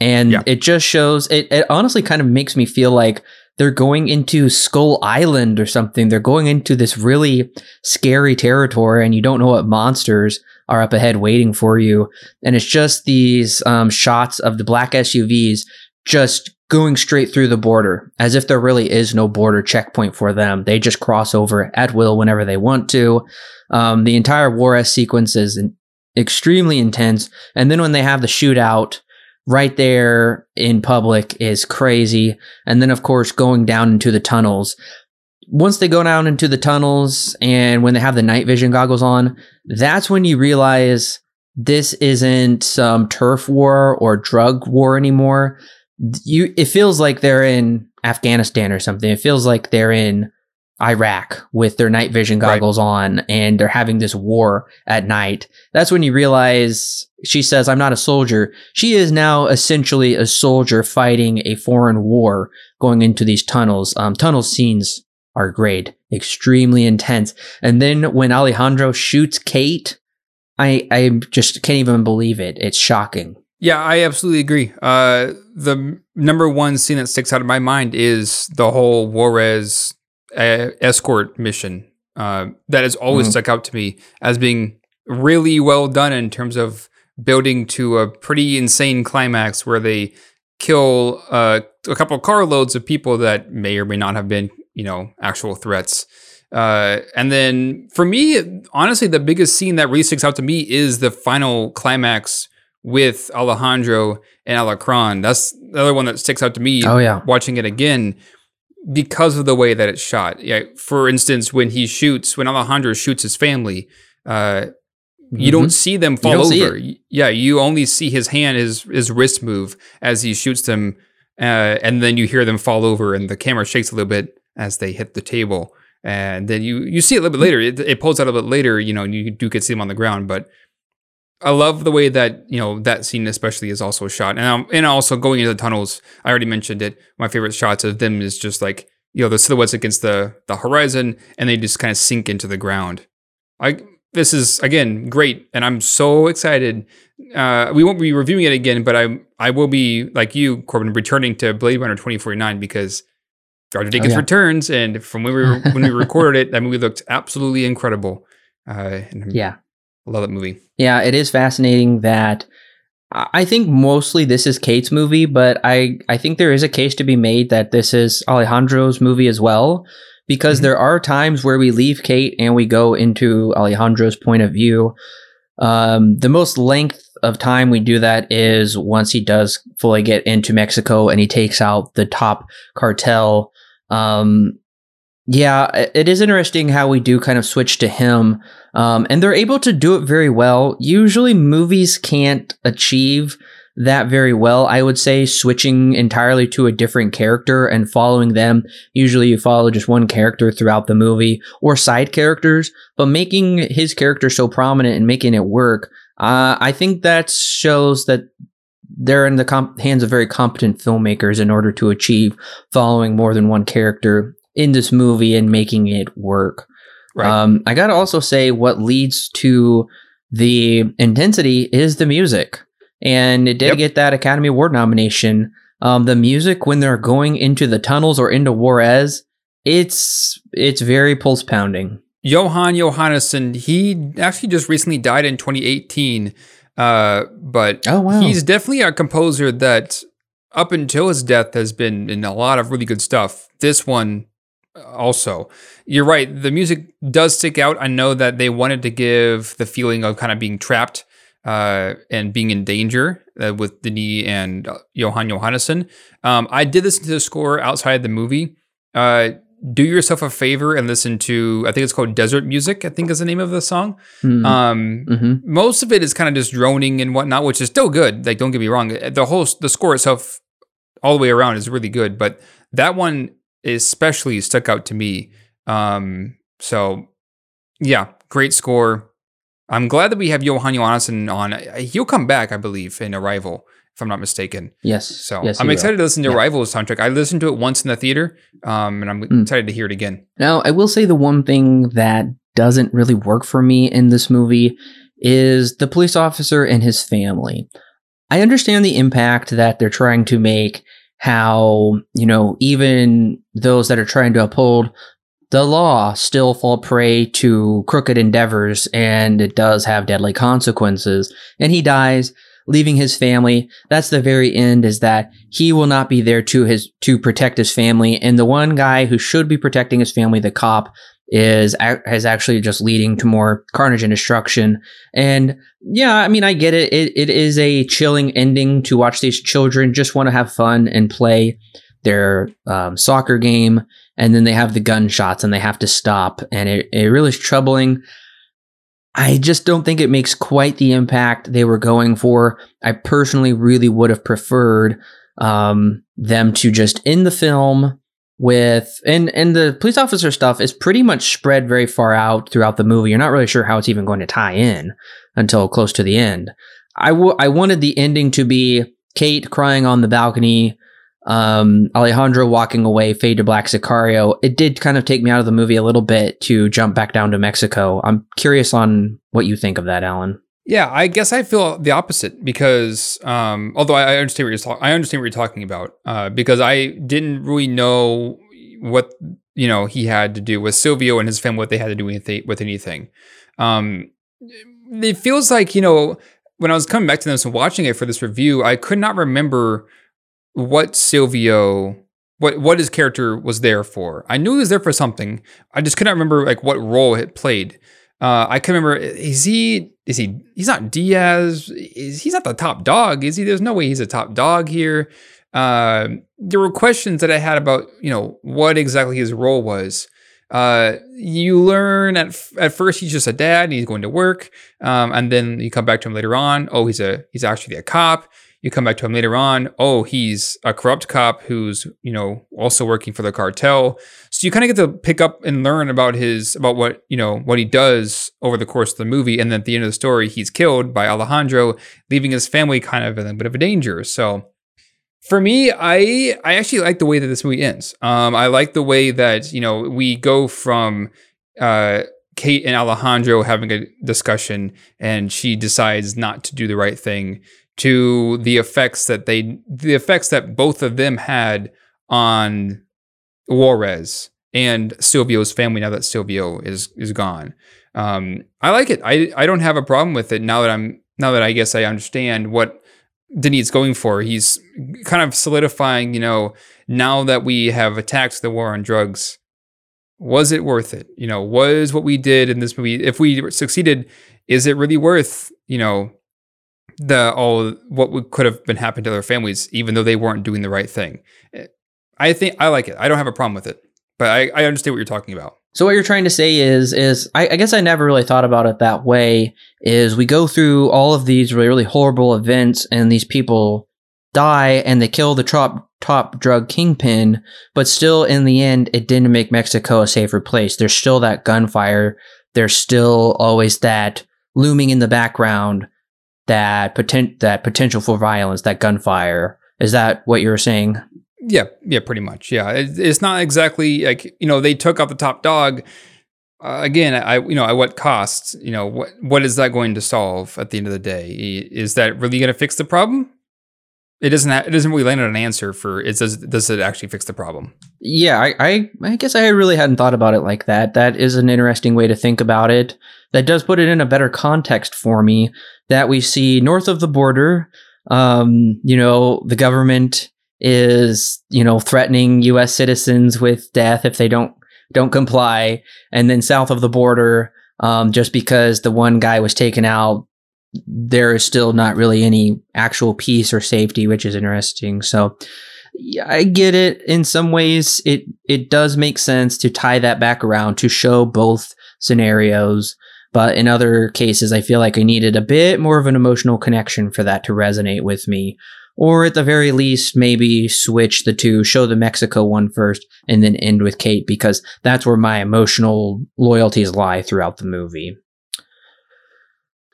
And Yeah. it just shows it, it honestly kind of makes me feel like they're going into Skull Island or something. They're going into this really scary territory and you don't know what monsters are up ahead waiting for you. And it's just these um, shots of the black SUVs just going straight through the border as if there really is no border checkpoint for them. They just cross over at will whenever they want to. Um, the entire Juarez sequence is extremely intense. And then when they have the shootout right there in public is crazy. And then, of course, going down into the tunnels. Once they go down into the tunnels and when they have the night vision goggles on, that's when you realize this isn't some turf war or drug war anymore. You, it feels like they're in Afghanistan or something. It feels like they're in Iraq with their night vision Right. goggles on and they're having this war at night. That's when you realize she says, I'm not a soldier. She is now essentially a soldier fighting a foreign war going into these tunnels. Um, tunnel scenes are great, extremely intense. And then when Alejandro shoots Kate, I, I just can't even believe it. It's shocking. Yeah, I absolutely agree. Uh, the number one scene that sticks out in my mind is the whole Juarez uh, escort mission. Uh, that has always Mhm. stuck out to me as being really well done in terms of building to a pretty insane climax where they kill uh, a couple carloads of people that may or may not have been, you know, actual threats. Uh, and then for me, honestly, the biggest scene that really sticks out to me is the final climax with Alejandro and Alarcón. That's the other one that sticks out to me Oh, yeah. watching it again because of the way that it's shot. Yeah, for instance, when he shoots, when Alejandro shoots his family, uh, you don't see them fall Mm-hmm. over. Yeah, you only see his hand, his his wrist move as he shoots them, uh, and then you hear them fall over, and the camera shakes a little bit as they hit the table, and then you you see it a little bit later. It, it pulls out a little bit later, you know, and you do get to see them on the ground, but. I love the way that you know that scene especially is also shot, and um, and also going into the tunnels. I already mentioned it. My favorite shots of them is just like you know the silhouettes against the the horizon, and they just kind of sink into the ground. I this is again great, and I'm so excited. Uh, we won't be reviewing it again, but I I will be like you, Corbin, returning to Blade Runner 2049 because Roger Deakins yeah. returns, and from when we were, when we recorded it, that movie looked absolutely incredible. Uh, and Yeah. I love that movie. Yeah, it is fascinating that I think mostly this is Kate's movie, but I, I think there is a case to be made that this is Alejandro's movie as well, because Mhm. there are times where we leave Kate and we go into Alejandro's point of view. Um, the most length of time we do that is once he does fully get into Mexico and he takes out the top cartel. Um, yeah, it- is interesting how we do kind of switch to him. Um, and they're able to do it very well. Usually, movies can't achieve that very well. I would say switching entirely to a different character and following them. Usually, you follow just one character throughout the movie or side characters, but making his character so prominent and making it work, uh, I think that shows that they're in the comp- hands of very competent filmmakers in order to achieve following more than one character in this movie and making it work. Right. Um, I gotta also say, what leads to the intensity is the music, and it did Yep. get that Academy Award nomination. Um, the music when they're going into the tunnels or into Juarez, it's it's very pulse pounding. Jóhann Jóhannsson, he actually just recently died in 2018. Uh, but Oh, wow. he's definitely a composer that up until his death has been in a lot of really good stuff. This one also. You're right. The music does stick out. I know that they wanted to give the feeling of kind of being trapped uh, and being in danger uh, with Denis and uh, Jóhann Jóhannsson. Um, I did listen to the score outside the movie. Uh, do yourself a favor and listen to, I think it's called Desert Music, I think is the name of the song. Mhm. Um, Mhm. most of it is kind of just droning and whatnot, which is still good. Like, don't get me wrong. The whole, the score itself, all the way around, is really good. But that one especially stuck out to me. Um, so, yeah, great score. I'm glad that we have Jóhann Jóhannsson on. He'll come back, I believe, in Arrival, if I'm not mistaken. Yes. So yes, I'm he will. excited to listen to Yeah. Arrival's soundtrack. I listened to it once in the theater, um, and I'm Mm. excited to hear it again. Now, I will say the one thing that doesn't really work for me in this movie is the police officer and his family. I understand the impact that they're trying to make, how, you know, even those that are trying to uphold the law still fall prey to crooked endeavors and it does have deadly consequences. And he dies, leaving his family. That's the very end is that he will not be there to his to protect his family. And the one guy who should be protecting his family, the cop, is is actually just leading to more carnage and destruction. And yeah, I mean, I get it. It it is a chilling ending to watch these children just want to have fun and play their um, soccer game, and then they have the gunshots and they have to stop, and it it really is troubling. I just don't think it makes quite the impact they were going for. I personally really would have preferred um, them to just end the film with and and the police officer stuff is pretty much spread very far out throughout the movie. You're not really sure how it's even going to tie in until close to the end. I w- I wanted the ending to be Kate crying on the balcony, um, Alejandro walking away, fade to black Sicario. It did kind of take me out of the movie a little bit to jump back down to Mexico. I'm curious on what you think of that, Alan. Yeah, I guess I feel the opposite because um, although I I understand what you're talking, I understand what you're talking about uh, because I didn't really know what you know he had to do with Silvio and his family, what they had to do with with anything. Um, it feels like you know when I was coming back to this and watching it for this review, I could not remember what Silvio. What, what his character was there for? I knew he was there for something. I just could not remember like what role it played. Uh, I can remember. Is he? Is he? He's not Diaz. Is he's not the top dog? Is he? There's no way he's a top dog here. Uh, there were questions that I had about you know what exactly his role was. Uh, you learn at f- at first he's just a dad and he's going to work, um, and then you come back to him later on. Oh, he's a he's actually a cop. You come back to him later on. Oh, he's a corrupt cop who's you know also working for the cartel. So you kind of get to pick up and learn about his about what you know what he does over the course of the movie, and then at the end of the story, he's killed by Alejandro, leaving his family kind of in a bit of a danger. So for me, I I actually like the way that this movie ends. Um, I like the way that you know we go from uh, Kate and Alejandro having a discussion, and she decides not to do the right thing, to the effects that they the effects that both of them had on Juarez and Silvio's family now that Silvio is is gone. Um, I like it. I I don't have a problem with it now that I'm now that I guess I understand what Denis is going for. He's kind of solidifying, you know, now that we have attacked the war on drugs, was it worth it? You know, was what we did in this movie, if we succeeded, is it really worth, you know, the all what would, could have been happening to their families, even though they weren't doing the right thing? I think I like it. I don't have a problem with it, but I, I understand what you're talking about. So what you're trying to say is, is I, I guess I never really thought about it that way. Is we go through all of these really, really horrible events, and these people die, and they kill the top top drug kingpin, but still, in the end, it didn't make Mexico a safer place. There's still that gunfire. There's still always that looming in the background, that potent that potential for violence, that gunfire. Is that what you were saying? Yeah, yeah, pretty much. Yeah, it, it's not exactly like you know they took out the top dog. Uh, again, I you know at what cost? You know what what is that going to solve at the end of the day? Is that really going to fix the problem? It doesn't. Ha- it doesn't really land on an answer for. It does. Does it actually fix the problem? Yeah, I, I I guess I really hadn't thought about it like that. That is an interesting way to think about it. That does put it in a better context for me. That we see north of the border, um, you know, the government is you know threatening U.S. citizens with death if they don't don't comply. And then south of the border, um, just because the one guy was taken out, there is still not really any actual peace or safety, which is interesting. So I get it. In some ways, it it does make sense to tie that back around to show both scenarios. But in other cases, I feel like I needed a bit more of an emotional connection for that to resonate with me. Or at the very least, maybe switch the two, show the Mexico one first, and then end with Kate, because that's where my emotional loyalties lie throughout the movie.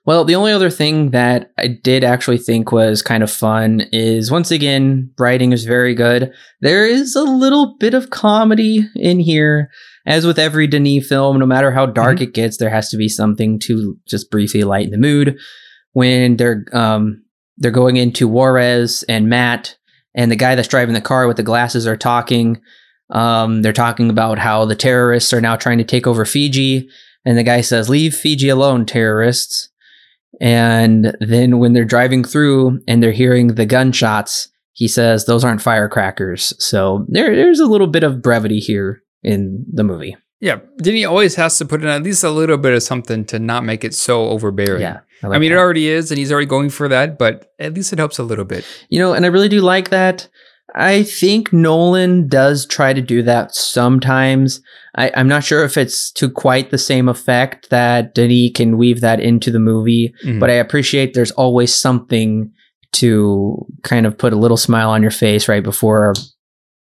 Well, the only other thing that I did actually think was kind of fun is once again, writing is very good. There is a little bit of comedy in here. As with every Denis film, no matter how dark mm-hmm. it gets, there has to be something to just briefly lighten the mood. When they're um, they're going into Juarez and Matt and the guy that's driving the car with the glasses are talking. Um, they're talking about how the terrorists are now trying to take over Fiji, and the guy says, "Leave Fiji alone, terrorists." And then when they're driving through and they're hearing the gunshots, he says, "Those aren't firecrackers." So there, there's a little bit of brevity here in the movie. Yeah, Denis always has to put in at least a little bit of something to not make it so overbearing. Yeah. I, like I mean, that. it already is, and he's already going for that, but at least it helps a little bit. You know, and I really do like that. I think Nolan does try to do that sometimes. I, am not sure if it's to quite the same effect that Denis can weave that into the movie, mm-hmm. but I appreciate there's always something to kind of put a little smile on your face right before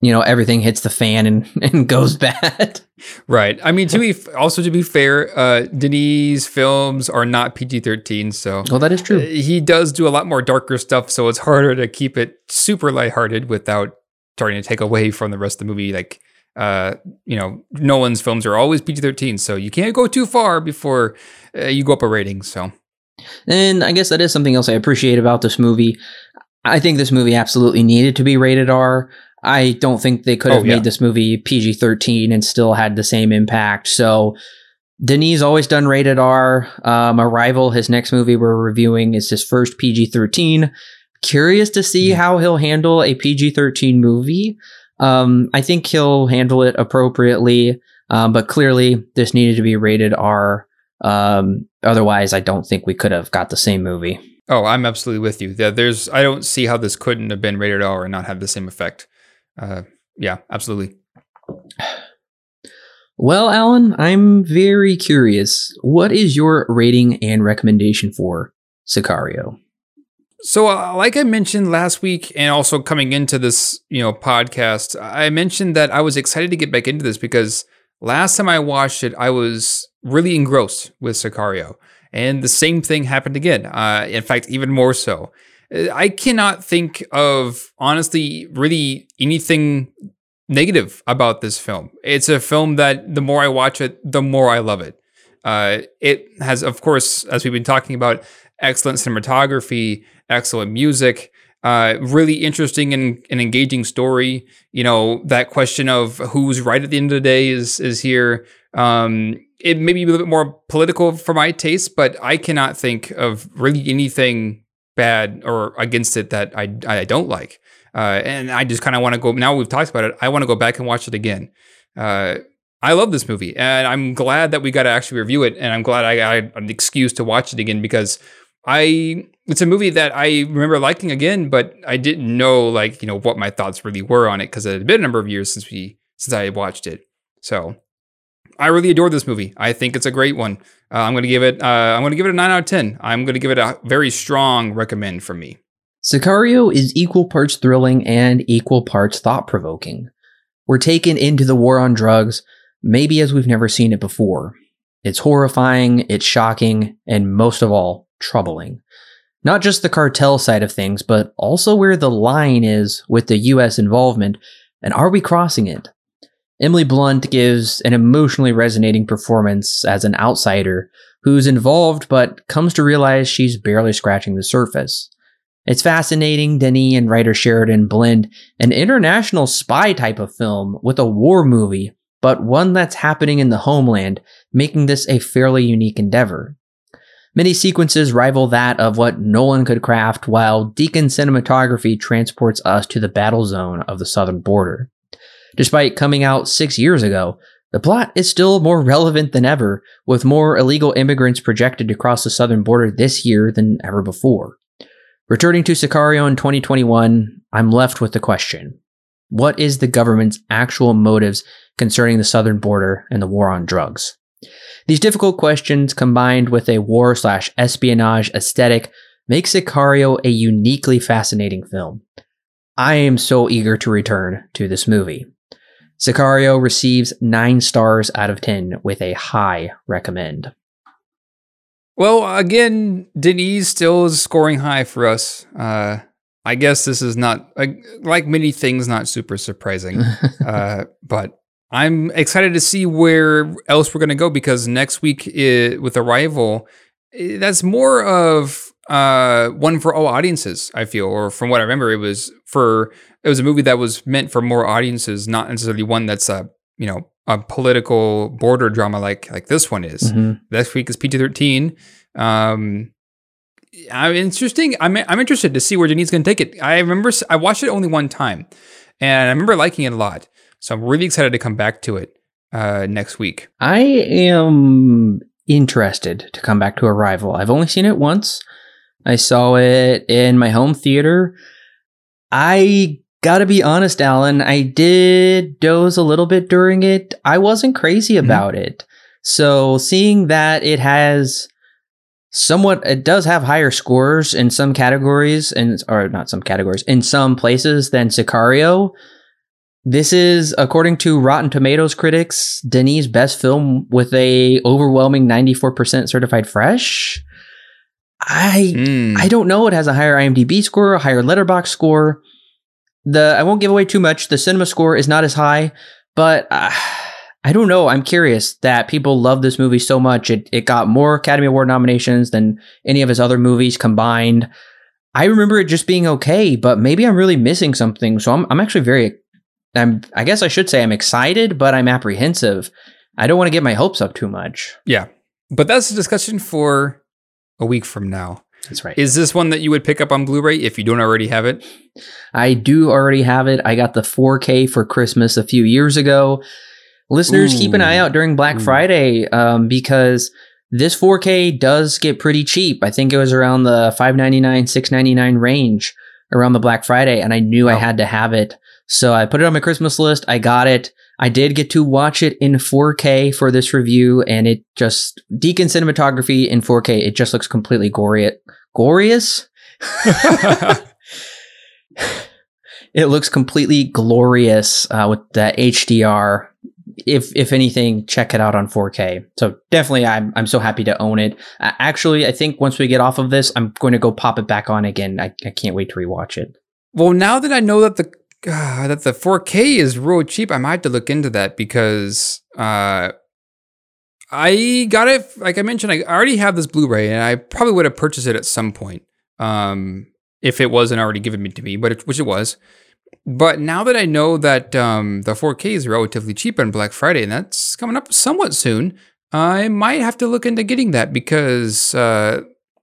you know everything hits the fan and, and goes bad. Right. I mean, to be also to be fair, uh, Denis films are not PG thirteen, so well that is true. Uh, he does do a lot more darker stuff, so it's harder to keep it super lighthearted without starting to take away from the rest of the movie. Like, uh, you know, Nolan's films are always PG thirteen, so you can't go too far before uh, you go up a rating. So, and I guess that is something else I appreciate about this movie. I think this movie absolutely needed to be rated R. I don't think they could have oh, yeah. made this movie PG 13 and still had the same impact. So Denis always done rated R. Um, Arrival, his next movie we're reviewing, is his first PG 13. Curious to see mm. how he'll handle a PG 13 movie. Um, I think he'll handle it appropriately, um, but clearly this needed to be rated R. Um, otherwise, I don't think we could have got the same movie. Oh, I'm absolutely with you. There's, I don't see how this couldn't have been rated R and not have the same effect uh, yeah, absolutely. Well, Alan, I'm very curious. What is your rating and recommendation for Sicario? So, uh, like I mentioned last week, and also coming into this, you know, podcast, I mentioned that I was excited to get back into this because last time I watched it, I was really engrossed with Sicario, and the same thing happened again. Uh, in fact, even more so. I cannot think of honestly really anything negative about this film. It's a film that the more I watch it, the more I love it. Uh, it has, of course, as we've been talking about, excellent cinematography, excellent music, uh, really interesting and, and, engaging story. You know, that question of who's right at the end of the day is is here. Um, it may be a little bit more political for my taste, but I cannot think of really anything bad or against it that I I don't like. Uh, and I just kind of want to go. Now we've talked about it. I want to go back and watch it again. Uh, I love this movie, and I'm glad that we got to actually review it. And I'm glad I got an excuse to watch it again because I it's a movie that I remember liking again, but I didn't know like you know what my thoughts really were on it because it had been a number of years since we since I had watched it. So I really adore this movie. I think it's a great one. Uh, I'm going to give it. Uh, I'm to give it a nine out of ten. I'm going to give it a very strong recommend from me. Sicario is equal parts thrilling and equal parts thought provoking. We're taken into the war on drugs, maybe as we've never seen it before. It's horrifying, it's shocking, and most of all, troubling. Not just the cartel side of things, but also where the line is with the US involvement, and are we crossing it? Emily Blunt gives an emotionally resonating performance as an outsider who's involved but comes to realize she's barely scratching the surface. It's fascinating Denis and writer Sheridan blend an international spy type of film with a war movie, but one that's happening in the homeland, making this a fairly unique endeavor. Many sequences rival that of what Nolan could craft, while Deakins cinematography transports us to the battle zone of the southern border. Despite coming out six years ago, the plot is still more relevant than ever, with more illegal immigrants projected to cross the southern border this year than ever before. Returning to Sicario in 2021, I'm left with the question What is the government's actual motives concerning the southern border and the war on drugs? These difficult questions, combined with a war slash espionage aesthetic, make Sicario a uniquely fascinating film. I am so eager to return to this movie. Sicario receives 9 stars out of 10 with a high recommend. Well, again, Denise still is scoring high for us. Uh, I guess this is not, like many things, not super surprising. uh, but I'm excited to see where else we're going to go because next week it, with Arrival, it, that's more of uh, one for all audiences. I feel, or from what I remember, it was for it was a movie that was meant for more audiences, not necessarily one that's a you know a political border drama like like this one is. Mm-hmm. Next week is PG thirteen. Um, I'm interesting. I'm I'm interested to see where Denise going to take it. I remember I watched it only one time, and I remember liking it a lot. So I'm really excited to come back to it uh, next week. I am interested to come back to Arrival. I've only seen it once. I saw it in my home theater. I gotta be honest, Alan, I did doze a little bit during it. I wasn't crazy mm-hmm. about mm-hmm. it. So seeing that it has somewhat it does have higher scores in some categories and or not some categories in some places than Sicario. This is according to Rotten Tomatoes critics Denis' best film with a overwhelming 94% certified fresh. I mm. I don't know. It has a higher IMDb score, a higher Letterboxd score. The I won't give away too much. The cinema score is not as high, but uh, I don't know. I'm curious that people love this movie so much. It it got more Academy Award nominations than any of his other movies combined. I remember it just being okay, but maybe I'm really missing something. So I'm I'm actually very I'm I guess I should say I'm excited, but I'm apprehensive. I don't want to get my hopes up too much. Yeah. But that's a discussion for a week from now. That's right. Is this one that you would pick up on Blu-ray if you don't already have it? I do already have it. I got the 4K for Christmas a few years ago. Listeners, Ooh. keep an eye out during Black Ooh. Friday um, because this 4K does get pretty cheap. I think it was around the 5.99, 6.99 range around the Black Friday, and I knew I had to have it. So I put it on my Christmas list. I got it. I did get to watch it in 4K for this review, and it just Deakins cinematography in 4K. It just looks completely glorious. Glorious. it looks completely glorious uh, with the HDR. If if anything, check it out on 4K. So definitely, I'm I'm so happy to own it. Uh, actually, I think once we get off of this, I'm going to go pop it back on again. I, I can't wait to rewatch it. Well, now that I know that the God, that the 4K is real cheap. I might have to look into that because uh, I got it. Like I mentioned, I already have this Blu-ray, and I probably would have purchased it at some point um, if it wasn't already given to me, but it, which it was. But now that I know that um, the 4K is relatively cheap on Black Friday, and that's coming up somewhat soon, I might have to look into getting that because uh,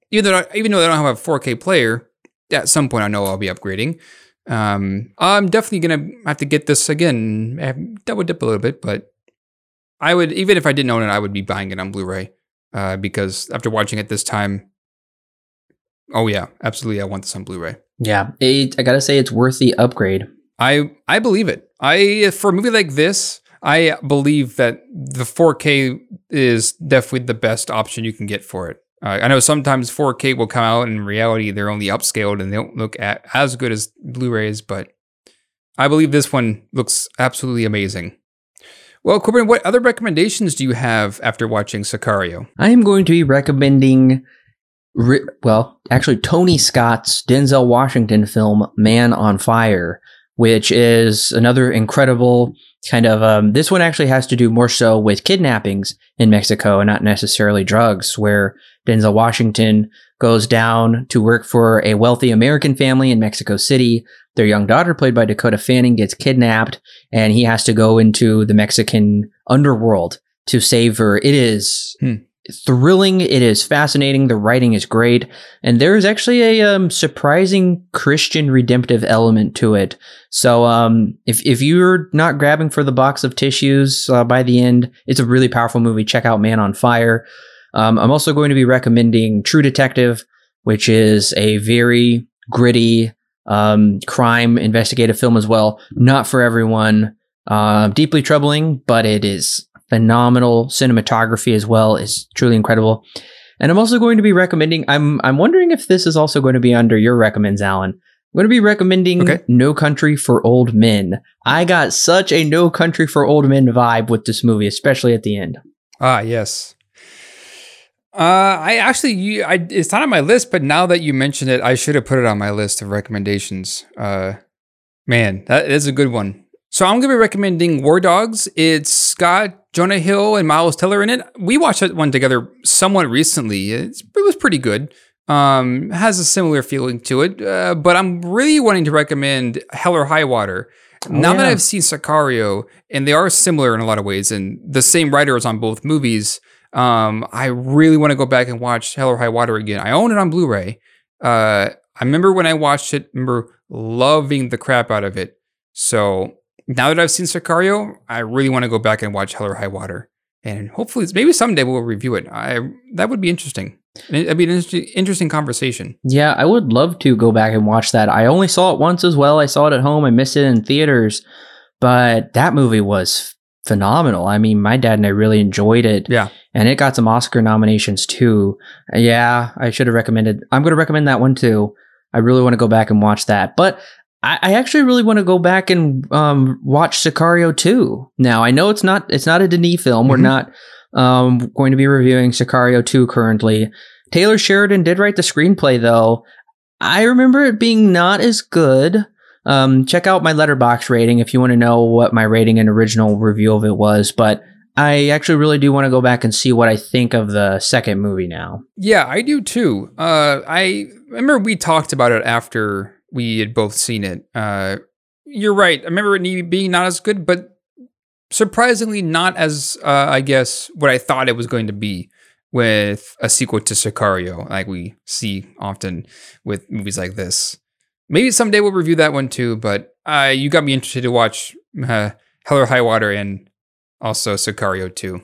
even though even though I don't have a 4K player, at some point I know I'll be upgrading. Um, I'm definitely gonna have to get this again. Double dip a little bit, but I would even if I didn't own it, I would be buying it on Blu-ray uh, because after watching it this time, oh yeah, absolutely, I want this on Blu-ray. Yeah, it, I gotta say it's worth the upgrade. I I believe it. I for a movie like this, I believe that the 4K is definitely the best option you can get for it. Uh, I know sometimes 4K will come out, and in reality, they're only upscaled and they don't look at, as good as Blu-rays. But I believe this one looks absolutely amazing. Well, Corbin, what other recommendations do you have after watching Sicario? I am going to be recommending, well, actually, Tony Scott's Denzel Washington film "Man on Fire," which is another incredible kind of. Um, this one actually has to do more so with kidnappings in Mexico and not necessarily drugs, where Denzel Washington goes down to work for a wealthy American family in Mexico City. Their young daughter, played by Dakota Fanning, gets kidnapped, and he has to go into the Mexican underworld to save her. It is hmm. thrilling. It is fascinating. The writing is great, and there is actually a um, surprising Christian redemptive element to it. So, um, if if you're not grabbing for the box of tissues uh, by the end, it's a really powerful movie. Check out Man on Fire. Um, I'm also going to be recommending True Detective, which is a very gritty um, crime investigative film as well. Not for everyone. Uh, deeply troubling, but it is phenomenal cinematography as well is truly incredible. And I'm also going to be recommending. I'm I'm wondering if this is also going to be under your recommends, Alan. I'm going to be recommending Okay. No Country for Old Men. I got such a No Country for Old Men vibe with this movie, especially at the end. Ah, yes. Uh, I actually, you, I, it's not on my list, but now that you mentioned it, I should have put it on my list of recommendations. Uh, man, that is a good one. So I'm gonna be recommending War Dogs. It's got Jonah Hill and Miles Teller in it. We watched that one together somewhat recently. It's, it was pretty good. Um, has a similar feeling to it, uh, but I'm really wanting to recommend Hell or High Water. now that. I've seen Sicario, and they are similar in a lot of ways, and the same writer is on both movies, um, I really want to go back and watch Hell or High Water again. I own it on Blu-ray. Uh, I remember when I watched it, remember loving the crap out of it. So now that I've seen Sicario, I really want to go back and watch Hell or High Water, and hopefully, maybe someday we'll review it. I that would be interesting. It'd be an interesting, interesting conversation. Yeah, I would love to go back and watch that. I only saw it once as well. I saw it at home. I missed it in theaters, but that movie was phenomenal. I mean, my dad and I really enjoyed it. Yeah. And it got some Oscar nominations too. Yeah, I should have recommended. I'm going to recommend that one too. I really want to go back and watch that. But I, I actually really want to go back and um, watch Sicario 2. Now, I know it's not it's not a Denis film. We're Mhm. not um, going to be reviewing Sicario 2 currently. Taylor Sheridan did write the screenplay though. I remember it being not as good. Um, check out my Letterboxd rating if you want to know what my rating and original review of it was. But I actually really do want to go back and see what I think of the second movie now. Yeah, I do too. Uh, I remember we talked about it after we had both seen it. Uh, you're right. I remember it being not as good, but surprisingly not as, uh, I guess, what I thought it was going to be with a sequel to Sicario, like we see often with movies like this. Maybe someday we'll review that one too, but uh, you got me interested to watch uh, Hell or High Water and also Sicario 2.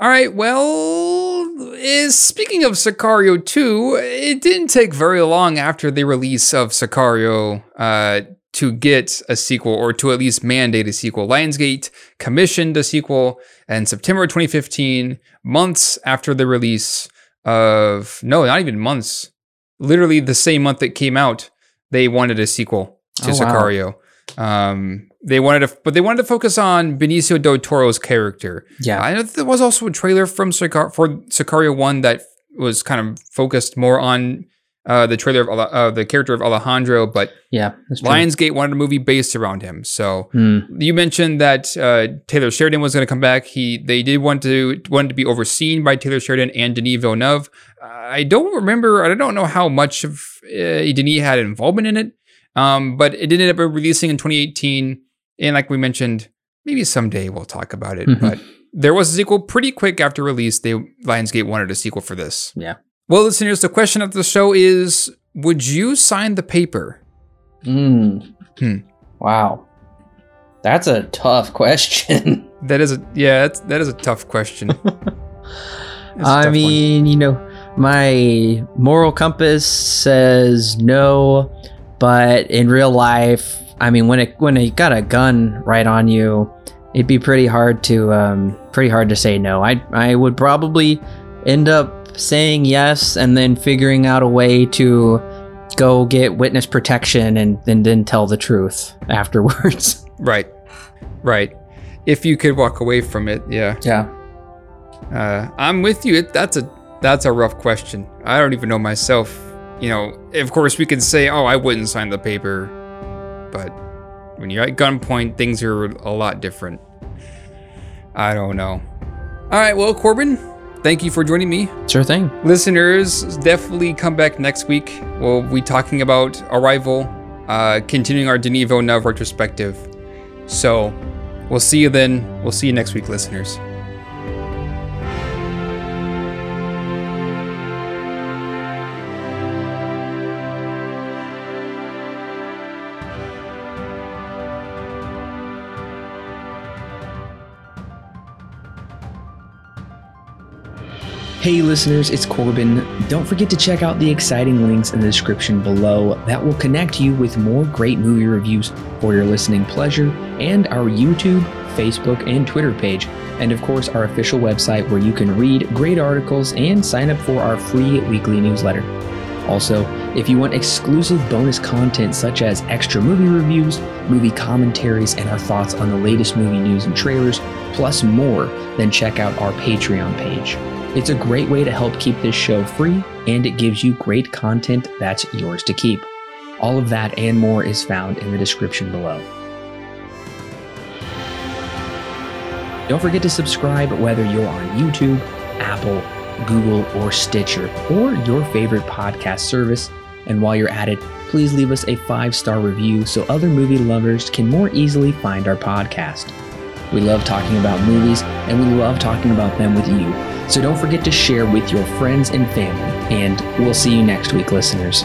All right, well, is speaking of Sicario 2, it didn't take very long after the release of Sicario uh, to get a sequel or to at least mandate a sequel. Lionsgate commissioned a sequel in September 2015, months after the release of no, not even months. Literally the same month it came out, they wanted a sequel to Oh, wow. Sicario. Um, they wanted to, but they wanted to focus on Benicio del Toro's character. Yeah. I know there was also a trailer from Sicar- for Sicario One that was kind of focused more on uh, the trailer of uh, the character of Alejandro, but Yeah. Lionsgate wanted a movie based around him. So Hmm. you mentioned that uh, Taylor Sheridan was going to come back. He they did want to wanted to be overseen by Taylor Sheridan and Denis Villeneuve. Uh, I don't remember. I don't know how much of uh, Denis had involvement in it, um, but it ended up releasing in 2018. And like we mentioned, maybe someday we'll talk about it. Mhm. But there was a sequel pretty quick after release. They Lionsgate wanted a sequel for this. Yeah. Well, listeners, the question of the show is: Would you sign the paper? Mm. Hmm. Wow. That's a tough question. That is a yeah. That's, that is a tough question. That's a tough I one. mean, you know, my moral compass says no, but in real life, I mean, when it when it got a gun right on you, it'd be pretty hard to um, pretty hard to say no. I I would probably end up saying yes and then figuring out a way to go get witness protection and, and then tell the truth afterwards. Right. Right. If you could walk away from it, yeah. yeah. Uh, I'm with you. It, that's a that's a rough question. I don't even know myself. You know, of course we could say, "Oh, I wouldn't sign the paper," but when you're at gunpoint, things are a lot different. I don't know. All right, well, Corbin, thank you for joining me. Sure thing. Listeners, definitely come back next week. We'll be talking about Arrival, uh, continuing our Denis Villeneuve retrospective. So, we'll see you then. We'll see you next week, listeners. Hey, listeners, it's Corbin. Don't forget to check out the exciting links in the description below that will connect you with more great movie reviews for your listening pleasure and our YouTube, Facebook, and Twitter page. And of course, our official website where you can read great articles and sign up for our free weekly newsletter. Also, if you want exclusive bonus content such as extra movie reviews, movie commentaries, and our thoughts on the latest movie news and trailers, plus more, then check out our Patreon page. It's a great way to help keep this show free, and it gives you great content that's yours to keep. All of that and more is found in the description below. Don't forget to subscribe whether you're on YouTube, Apple, Google, or Stitcher, or your favorite podcast service. And while you're at it, please leave us a five star review so other movie lovers can more easily find our podcast. We love talking about movies, and we love talking about them with you. So don't forget to share with your friends and family. And we'll see you next week, listeners.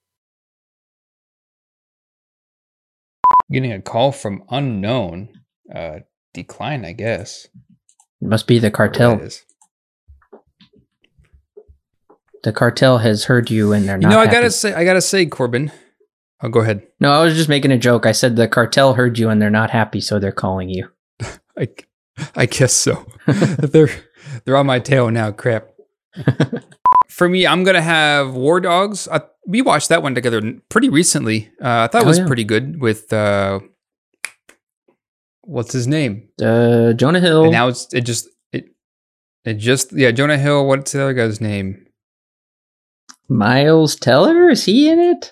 Getting a call from unknown. Uh, decline, I guess. It must be the cartel. The cartel has heard you and they're You not. know, I happy. gotta say, I gotta say, Corbin. Oh, go ahead. No, I was just making a joke. I said the cartel heard you and they're not happy, so they're calling you. I, I guess so. they're they're on my tail now. Crap. For me, I'm gonna have War Dogs. I, we watched that one together pretty recently. Uh, I thought it Oh, was yeah. pretty good with uh, what's his name? Uh, Jonah Hill. And now it's it just it it just yeah Jonah Hill. What's the other guy's name? Miles Teller is he in it?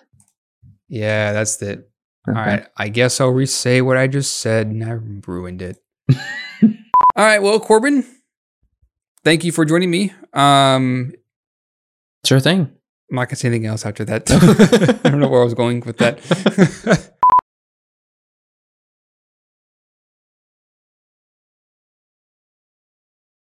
Yeah, that's it. Okay. All right, I guess I'll re-say what I just said, and I ruined it. All right, well, Corbin, thank you for joining me. Um, Sure thing. I'm not gonna say anything else after that. I don't know where I was going with that.